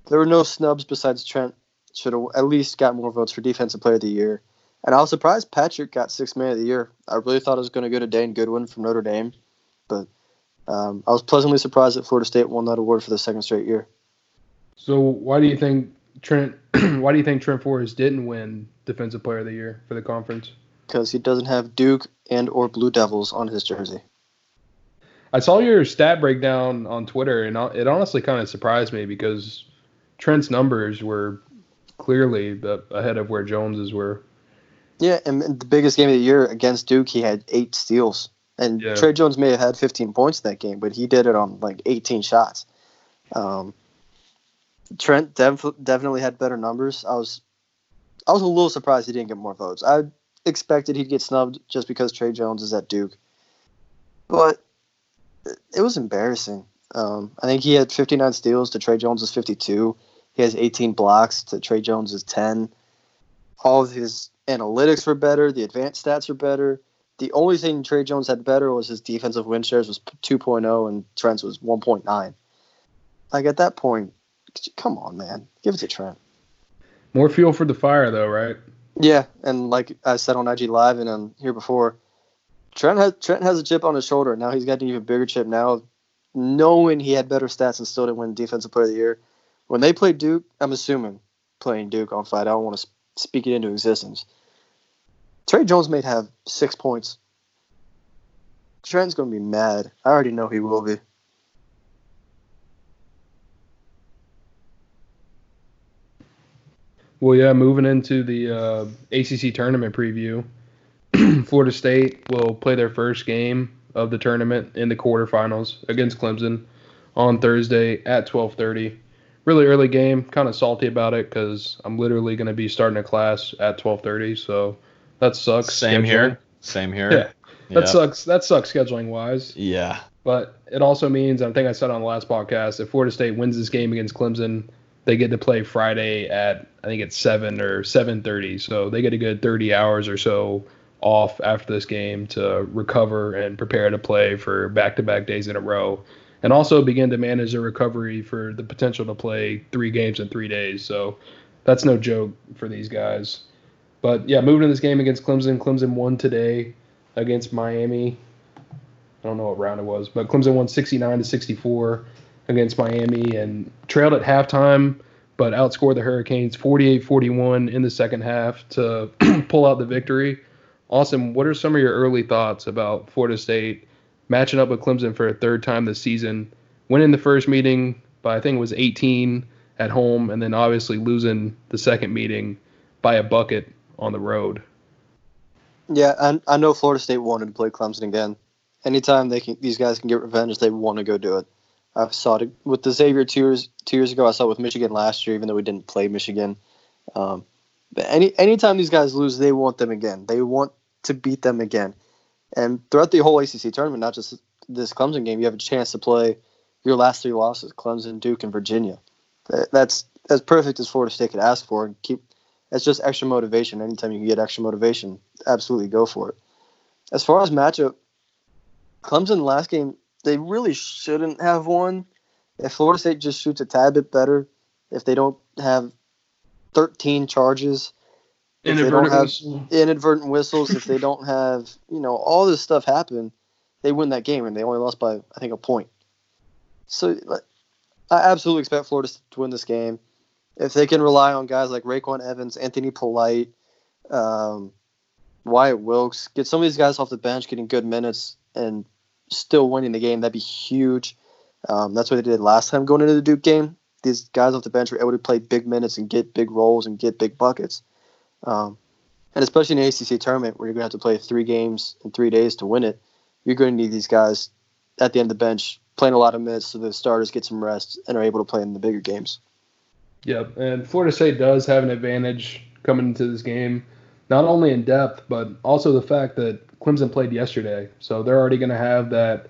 There were no snubs besides Trent. Should have at least got more votes for Defensive Player of the Year. And I was surprised Patrick got Sixth Man of the Year. I really thought it was going to go to Dane Goodwin from Notre Dame, but um, I was pleasantly surprised that Florida State won that award for the second straight year. So why do you think Trent? why do you think Trent Forrest didn't win Defensive Player of the Year for the conference? Because he doesn't have Duke and or Blue Devils on his jersey. I saw your stat breakdown on Twitter, and it honestly kind of surprised me because Trent's numbers were clearly ahead of where Jones's were. Yeah, and the biggest game of the year against Duke, he had eight steals. And yeah. Tre Jones may have had 15 points in that game, but he did it on like 18 shots. Um, Trent def- definitely had better numbers. I was, I was a little surprised he didn't get more votes. I expected he'd get snubbed just because Tre Jones is at Duke, but it was embarrassing. Um, I think he had 59 steals to Tre Jones' 52. He has 18 blocks to Tre Jones' 10. All of his analytics were better. The advanced stats were better. The only thing Tre Jones had better was his defensive win shares was 2.0 and Trent's was 1.9. Like at that point, come on, man, give it to Trent. More fuel for the fire, though, right? Yeah, and like I said on IG Live and um, here before, Trent has Trent has a chip on his shoulder. Now he's got an even bigger chip now, knowing he had better stats and still didn't win Defensive Player of the Year. When they played Duke, I'm assuming playing Duke on Friday. I don't want to speak it into existence. Tre Jones may have six points. Trent's to be mad. I already know he will be. Well, yeah, moving into the uh, ACC tournament preview, Florida State will play their first game of the tournament in the quarterfinals against Clemson on Thursday at 12:30. Really early game, kind of salty about it because I'm literally going to be starting a class at 12:30, so that sucks. Same scheduling. here. Same here. Yeah. That yeah. sucks. That sucks scheduling wise. Yeah. But it also means, I think I said on the last podcast, if Florida State wins this game against Clemson, they get to play Friday at I think it's seven or seven thirty. So they get a good thirty hours or so off after this game to recover and prepare to play for back-to-back days in a row, and also begin to manage their recovery for the potential to play three games in three days. So that's no joke for these guys. But yeah, moving to this game against Clemson. Clemson won today against Miami. I don't know what round it was, but Clemson won 69 to 64 against Miami and trailed at halftime, but outscored the Hurricanes 48-41 in the second half to pull out the victory. Awesome. What are some of your early thoughts about Florida State matching up with Clemson for a third time this season winning the first meeting by I think it was 18 at home, and then obviously losing the second meeting by a bucket on the road. Yeah, I, I know Florida State wanted to play Clemson again. Anytime they can, these guys can get revenge, they want to go do it. I saw it with the Xavier two years two years ago. I saw it with Michigan last year, even though we didn't play Michigan. Um, but any anytime these guys lose, they want them again. They want to beat them again. And throughout the whole ACC tournament, not just this Clemson game, you have a chance to play your last three losses: Clemson, Duke, and Virginia. That's as perfect as Florida State could ask for. And keep that's just extra motivation. Anytime you can get extra motivation, absolutely go for it. As far as matchup, Clemson last game they really shouldn't have won. If Florida State just shoots a tad bit better, if they don't have 13 charges, don't have inadvertent whistles, if they don't have, you know, all this stuff happen, they win that game and they only lost by I think a point. So I absolutely expect Florida to win this game. If they can rely on guys like RaiQuan Evans, Anthony Polite, um, Wyatt Wilkes, get some of these guys off the bench getting good minutes and still winning the game, that'd be huge. Um, that's what they did last time going into the Duke game. These guys off the bench were able to play big minutes and get big roles and get big buckets. Um, and especially in the ACC tournament where you're going to have to play three games in three days to win it, you're going to need these guys at the end of the bench playing a lot of minutes so the starters get some rest and are able to play in the bigger games. Yep, and Florida State does have an advantage coming into this game, not only in depth, but also the fact that Clemson played yesterday, so they're already going to have that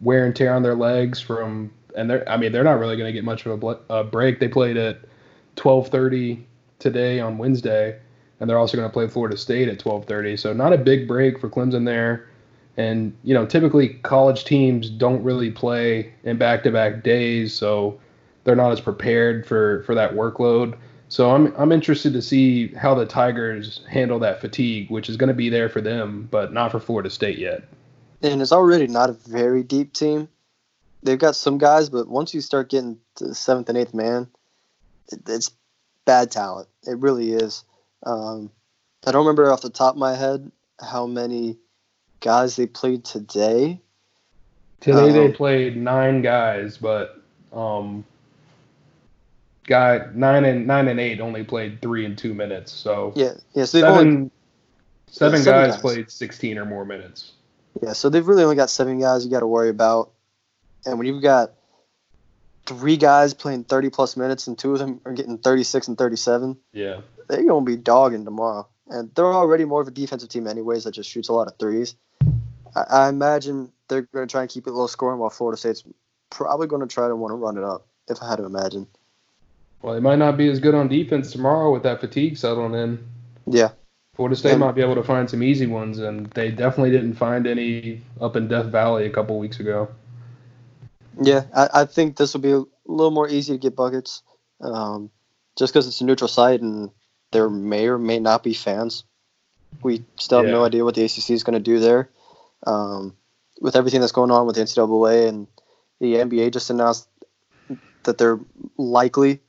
wear and tear on their legs from, and they're, I mean, they're not really going to get much of a, a break. They played at 12:30 today on Wednesday, and they're also going to play Florida State at 12:30, so not a big break for Clemson there. And you know, typically college teams don't really play in back-to-back days, so they're not as prepared for for that workload. So I'm I'm interested to see how the Tigers handle that fatigue, which is going to be there for them, but not for Florida State yet. And it's already not a very deep team. They've got some guys, but once you start getting to the seventh and eighth man, it's bad talent. It really is. Um, I don't remember off the top of my head how many guys they played today. Today um, they played nine guys, but um, guy nine and nine and eight only played three and two minutes. So yeah, yeah. So seven, only, seven, seven guys, guys, played sixteen or more minutes. Yeah, so they've really only got seven guys you got to worry about, and when you've got three guys playing thirty plus minutes and two of them are getting thirty six and thirty seven, yeah, they're gonna be dogging tomorrow. And they're already more of a defensive team, anyways, that just shoots a lot of threes. I, I imagine they're going to try and keep it low scoring, while Florida State's probably going to try to want to run it up. If I had to imagine. Well, they might not be as good on defense tomorrow with that fatigue settling in. Yeah. Florida State and, might be able to find some easy ones, and they definitely didn't find any up in Death Valley a couple weeks ago. Yeah, I, I think this will be a little more easy to get buckets, um, just because it's a neutral site and there may or may not be fans. We still have yeah. no idea what the ACC is going to do there. Um, with everything that's going on with the NCAA and the NBA just announced that they're likely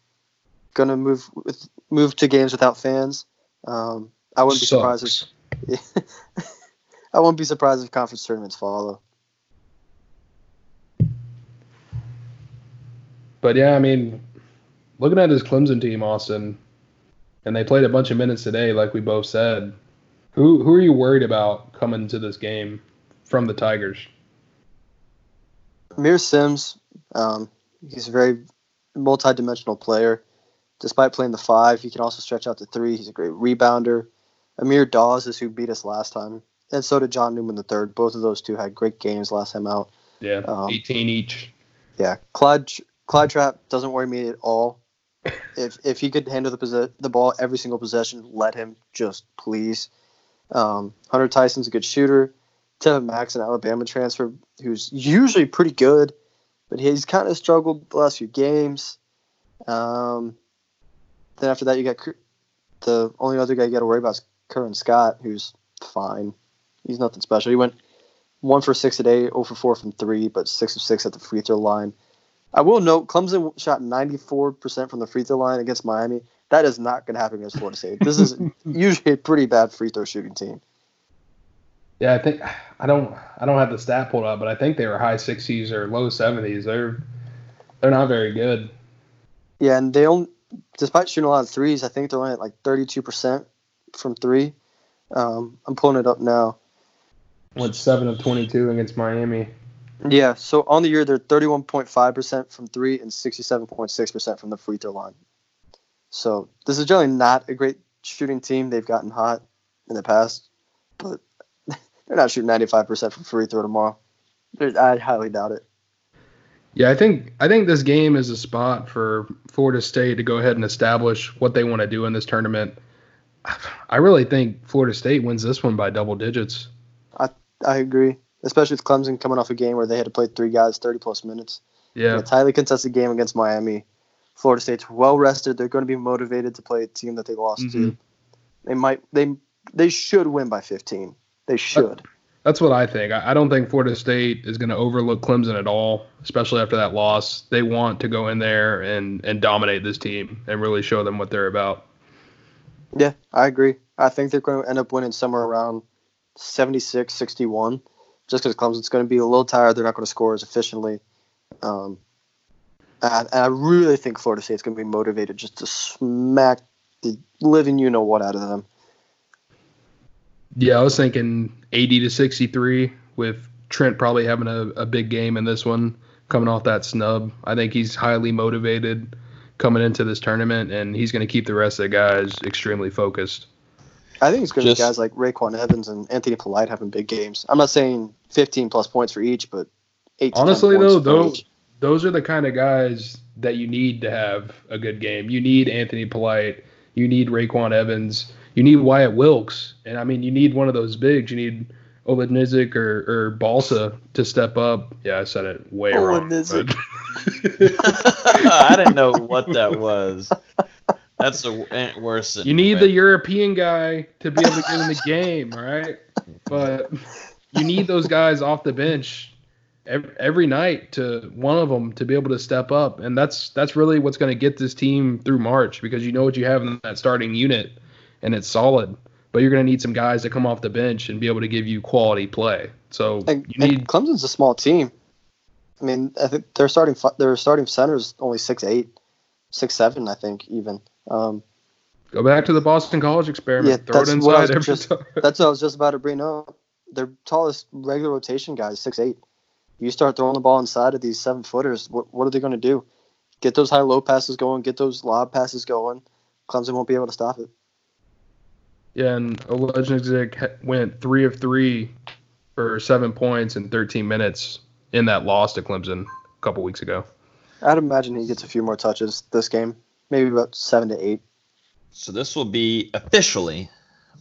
going to move with move to games without fans. Um, I wouldn't be surprised if I wouldn't be surprised if conference tournaments follow. But yeah, I mean, looking at this Clemson team, Austin, and they played a bunch of minutes today, like we both said. Who who are you worried about coming to this game from the Tigers? Aamir Simms, um, he's a very multi-dimensional player despite playing the five, he can also stretch out to three. He's a great rebounder. Amir Dawes is who beat us last time, and so did John Newman the third. Both of those two had great games last time out. Yeah, um, 18 each. Yeah, Clyde Clyde Trapp doesn't worry me at all. if if he could handle the posi- the ball every single possession, let him just please. Um, Hunter Tyson's a good shooter. Tevin Mack, an Alabama transfer, who's usually pretty good, but he's kind of struggled the last few games. Um, then after that, you got the only other guy you got to worry about is Curran Scott, who's fine. He's nothing special. He went one for six today, 0 for four from three, but six of six at the free throw line. I will note Clemson shot 94% from the free throw line against Miami. That is not going to happen against Florida State. This is usually a pretty bad free throw shooting team. Yeah, I think I don't I don't have the stat pulled up, but I think they were high 60s or low 70s. They're They're not very good. Yeah, and they only, despite shooting a lot of threes, I think they're only at like 32% from three. Um, I'm pulling it up now. Went seven of twenty-two against Miami. Yeah, so on the year they're 31.5% from three and 67.6% from the free throw line. So this is generally not a great shooting team. They've gotten hot in the past, but they're not shooting 95% from free throw tomorrow. They're- I highly doubt it. Yeah, I think I think this game is a spot for Florida State to go ahead and establish what they want to do in this tournament. I really think Florida State wins this one by double digits. I agree, especially with Clemson coming off a game where they had to play three guys 30 plus minutes. In Yeah, a tightly contested game against Miami. Florida State's well rested. They're going to be motivated to play a team that they lost to. Mhm. They might they they should win by 15. They should. that's what I think. I, I don't think Florida State is going to overlook Clemson at all, especially after that loss. They want to go in there and and dominate this team and really show them what they're about. Yeah, I agree. I think they're going to end up winning somewhere around 76 61 just because Clemson's going to be a little tired. They're not going to score as efficiently. Um, and, and I really think Florida State's going to be motivated just to smack the living you know what out of them. Yeah, I was thinking 80 to 63 with Trent probably having a, a big game in this one, coming off that snub. I think he's highly motivated coming into this tournament, and he's going to keep the rest of the guys extremely focused. I think it's going to be Just- guys like RaiQuan Evans and Anthony Polite having big games. I'm not saying 15 plus points for each, but eight. To 10 Honestly, though, for though, each. those are the kind of guys that you need to have a good game. You need Anthony Polite. You need RaiQuan Evans. You need Wyatt Wilkes. And I mean, you need one of those bigs. You need Olenizik or, or Balsa to step up. Yeah, I said it way wrong. Olenizik. I didn't know what that was. That's the eh, worst. You need the European guy to be able to get in the game, right? But you need those guys off the bench every, every night to one of them to be able to step up, and that's that's really what's going to get this team through March because you know what you have in that starting unit, and it's solid. But you're going to need some guys to come off the bench and be able to give you quality play. So And, you need and Clemson's a small team. I mean, I think their starting fi- their starting center is only six eight, six seven. I think even. Um, go back to the Boston College experiment. Yeah, Throw it that's what I inside was every just- time. that's what I was just about to bring up. Their tallest regular rotation guy is six eight. You start throwing the ball inside of these seven footers. What what are they going to do? Get those high low passes going. Get those lob passes going. Clemson won't be able to stop it. Yeah, and Olejniczak ha- went three of three for seven points in 13 minutes in that loss to Clemson a couple weeks ago. I'd imagine he gets a few more touches this game, maybe about seven to eight. So this will be officially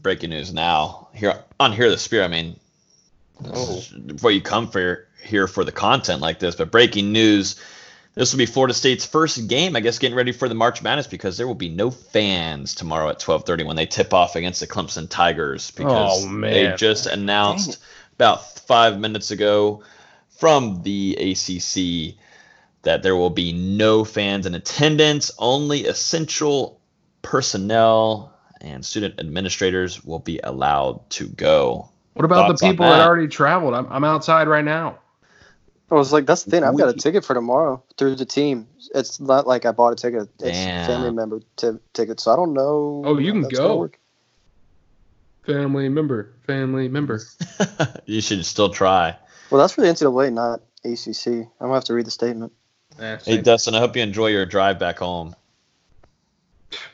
breaking news now here on Here the Spear. I mean, Oh. before you come for here for the content like this, but breaking news. This will be Florida State's first game, I guess, getting ready for the March Madness because there will be no fans tomorrow at 12:30 when they tip off against the Clemson Tigers oh, because Oh, man. they just announced about five minutes ago from the ACC that there will be no fans in attendance, only essential personnel and student administrators will be allowed to go. What about Thoughts the people that that? already traveled? I'm, I'm outside right now. I was like, that's the thing. I've got a ticket for tomorrow through the team. It's not like I bought a ticket. It's Damn. family member t- ticket, so I don't know. Oh, you can go. Family member, family member. you should still try. Well, that's for the NCAA, not ACC. I'm gonna have to read the statement. Eh, Hey, Dustin, I hope you enjoy your drive back home.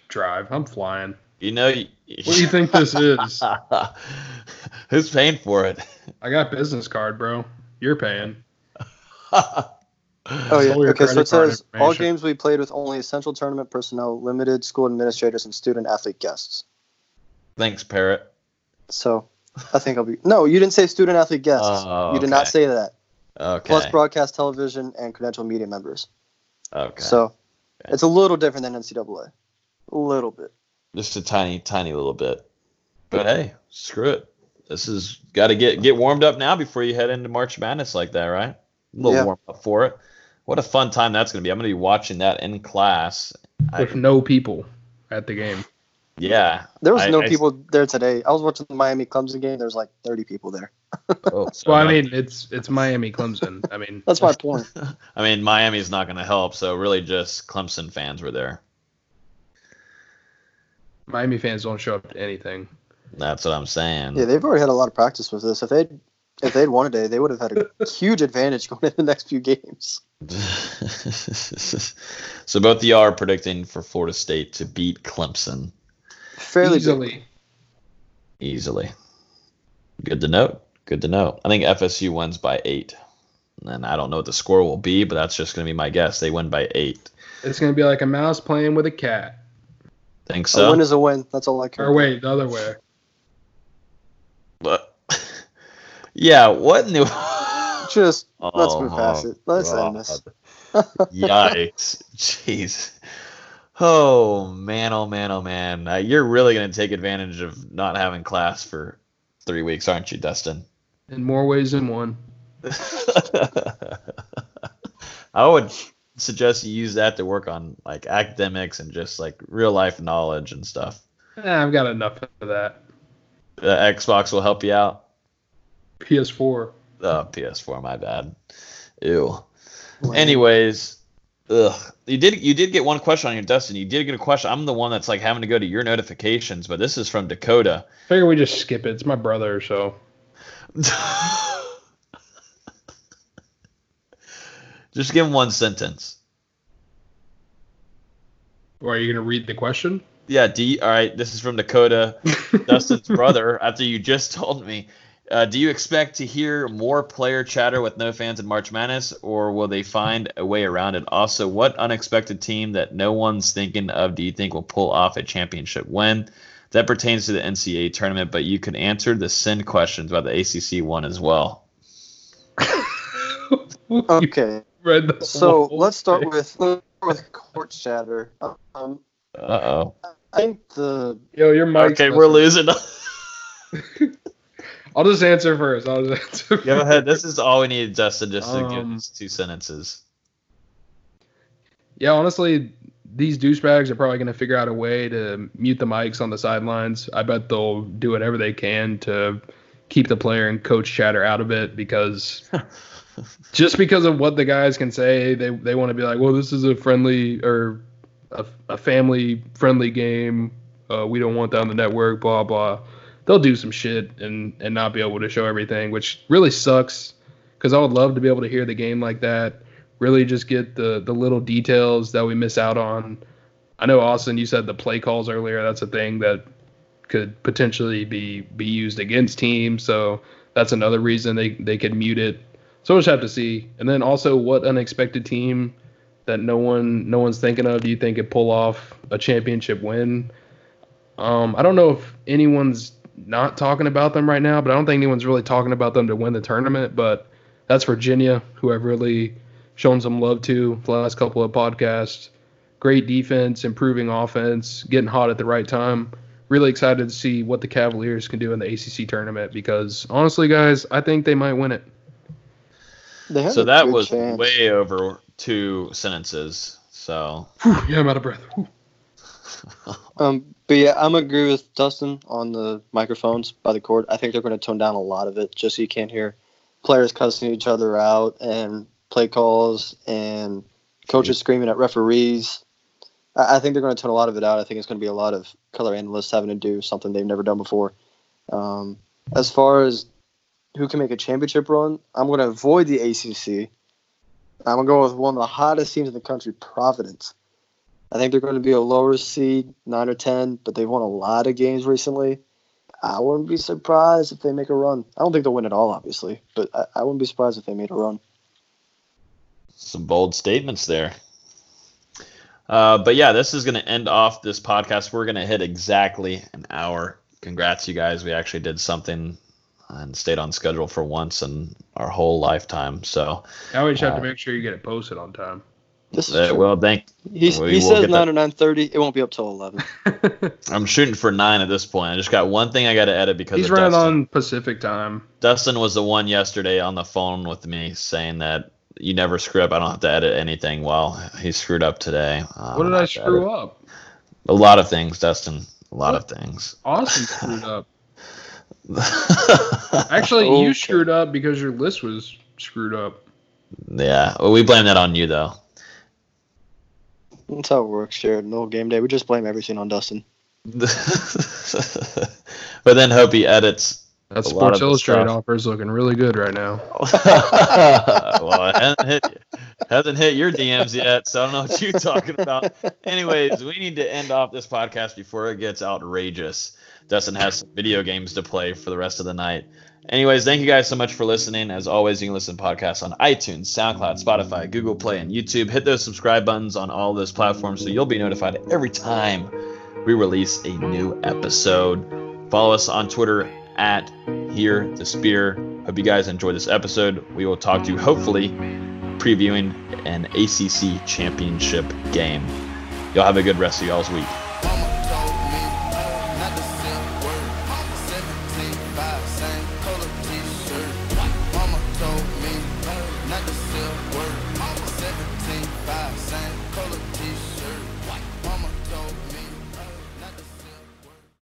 drive. I'm flying. You know, you, What do you think this is? who's paying for it? I got business card, bro. You're paying. Oh yeah. All your Okay, so it says all games we played with only essential tournament personnel, limited school administrators, and student athlete guests. Thanks, Parrot. So I think I'll be. No, you didn't say student athlete guests. Oh, you did not say that. Okay. Plus broadcast television and credential media members. okay. So it's a little different than NCAA. A little bit. just a tiny, tiny little bit. But hey, screw it. This is got to get get warmed up now before you head into March Madness like that, right? A little Yeah. warm up for it. What a fun time that's going to be. I'm going to be watching that in class. I, With no people at the game. Yeah. There was I- no I- people there today. I was watching the Miami Clemson game. There was like 30 people there. Oh, so Well, I mean, it's it's Miami Clemson. I mean, That's my point. I mean, Miami's not going to help, so really just Clemson fans were there. Miami fans don't show up to anything. That's what I'm saying. Yeah, they've already had a lot of practice with this. If they if they'd won today, they would have had a huge advantage going into the next few games. so both of y'all are predicting for Florida State to beat Clemson Fairly big. Easily. easily. Good to know. Good to know. I think FSU wins by eight. And I don't know what the score will be, but that's just going to be my guess. They win by eight. It's gonna be like a mouse playing with a cat. Think so? A win is a win. That's all I care. Or wait, the other way. But yeah, what new? Just let's Oh, move past it. Let's end this. Yikes! Jeez. Oh man! Oh man! Oh man! Uh, you're really gonna take advantage of not having class for three weeks, aren't you, Dustin? In more ways than one. I would suggest you use that to work on like academics and just like real life knowledge and stuff. Eh, I've got enough of that. The Xbox will help you out. PS4. Oh, PS4, my bad. Ew. Anyways, ugh. You did you did get one question on your Dustin. You did get a question. I'm the one that's like having to go to your notifications, but this is from Dakota. Figure we just skip it. It's my brother, so Just give him one sentence. or are you gonna read the question? Yeah, D. all right. This is from Dakota, Dustin's brother. After you just told me, uh, do you expect to hear more player chatter with no fans in March Madness, or will they find a way around it? Also, what unexpected team that no one's thinking of do you think will pull off a championship win? That pertains to the NCAA tournament, but you could answer the sin questions about the ACC one as well. Okay, Read so let's start with let's start with court chatter. Um, Uh oh. I think the Yo, your mic. Okay, we're losing. I'll just answer first. I'll just answer. Go ahead. This is all we need, Justin, just to give Um, us two sentences. Yeah, honestly, these douchebags are probably going to figure out a way to mute the mics on the sidelines. I bet they'll do whatever they can to keep the player and coach chatter out of it because just because of what the guys can say, they they want to be like, well, this is a friendly or a, a family friendly game. Uh, we don't want that on the network. Blah blah. They'll do some shit and and not be able to show everything, which really sucks. Because I would love to be able to hear the game like that. Really, just get the the little details that we miss out on. I know Austin, you said the play calls earlier. That's a thing that could potentially be be used against teams. So that's another reason they they could mute it. So we'll just have to see. And then also, what unexpected team that no one no one's thinking of do you think could pull off a championship win? Um, I don't know if anyone's not talking about them right now, but I don't think anyone's really talking about them to win the tournament. But that's Virginia, who I've really shown some love to the last couple of podcasts. Great defense, improving offense, getting hot at the right time. Really excited to see what the Cavaliers can do in the ACC tournament because honestly, guys, I think they might win it. they So that was chance. way over two sentences. So Whew, yeah, I'm out of breath. Um, but yeah, I'm agree with Dustin on the microphones by the court. I think they're going to tone down a lot of it just so you can't hear players cussing each other out and play calls and coaches screaming at referees. I, I think they're going to tone a lot of it out. I think it's going to be a lot of color analysts having to do something they've never done before. Um, as far as who can make a championship run, I'm going to avoid the ACC. I'm going to go with one of the hottest teams in the country, Providence. I think they're going to be a lower seed, nine or ten, but they've won a lot of games recently. I wouldn't be surprised if they make a run. I don't think they'll win it all, obviously, but I, I wouldn't be surprised if they made a run. some bold statements there. Uh, but yeah, this is going to end off this podcast. We're going to hit exactly an hour. Congrats, you guys. We actually did something and stayed on schedule for once in our whole lifetime. So, Now we just have Uh, to make sure you get it posted on time. This is uh, well, thank. He's, we he will says nine that- or nine thirty. It won't be up till eleven. I'm shooting for nine at this point. I just got one thing I got to edit because He's of running Dustin. on Pacific time. Dustin was the one yesterday on the phone with me saying that you never screw up. I don't have to edit anything. Well, he screwed up today. Uh, What did I I screw edit up? A lot of things, Dustin. a lot of things. Austin screwed up. Actually, Okay. you screwed up because your list was screwed up. yeah, well, we blame that on you though. That's how it works, Jared. No game day. We just blame everything on Dustin. but then hope he edits. That A lot Sports of the Illustrated stuff. offer is looking really good right now. well, it hasn't hit, hasn't hit your DMs yet, so I don't know what you're talking about. Anyways, we need to end off this podcast before it gets outrageous. Dustin has some video games to play for the rest of the night. Anyways, thank you guys so much for listening. As always, you can listen to podcasts on iTunes, SoundCloud, Spotify, Google Play, and YouTube. Hit those subscribe buttons on all those platforms so you'll be notified every time we release a new episode. Follow us on Twitter at Hear the Spear. Hope you guys enjoyed this episode. We will talk to you hopefully previewing an ACC championship game. Y'all have a good rest of y'all's week.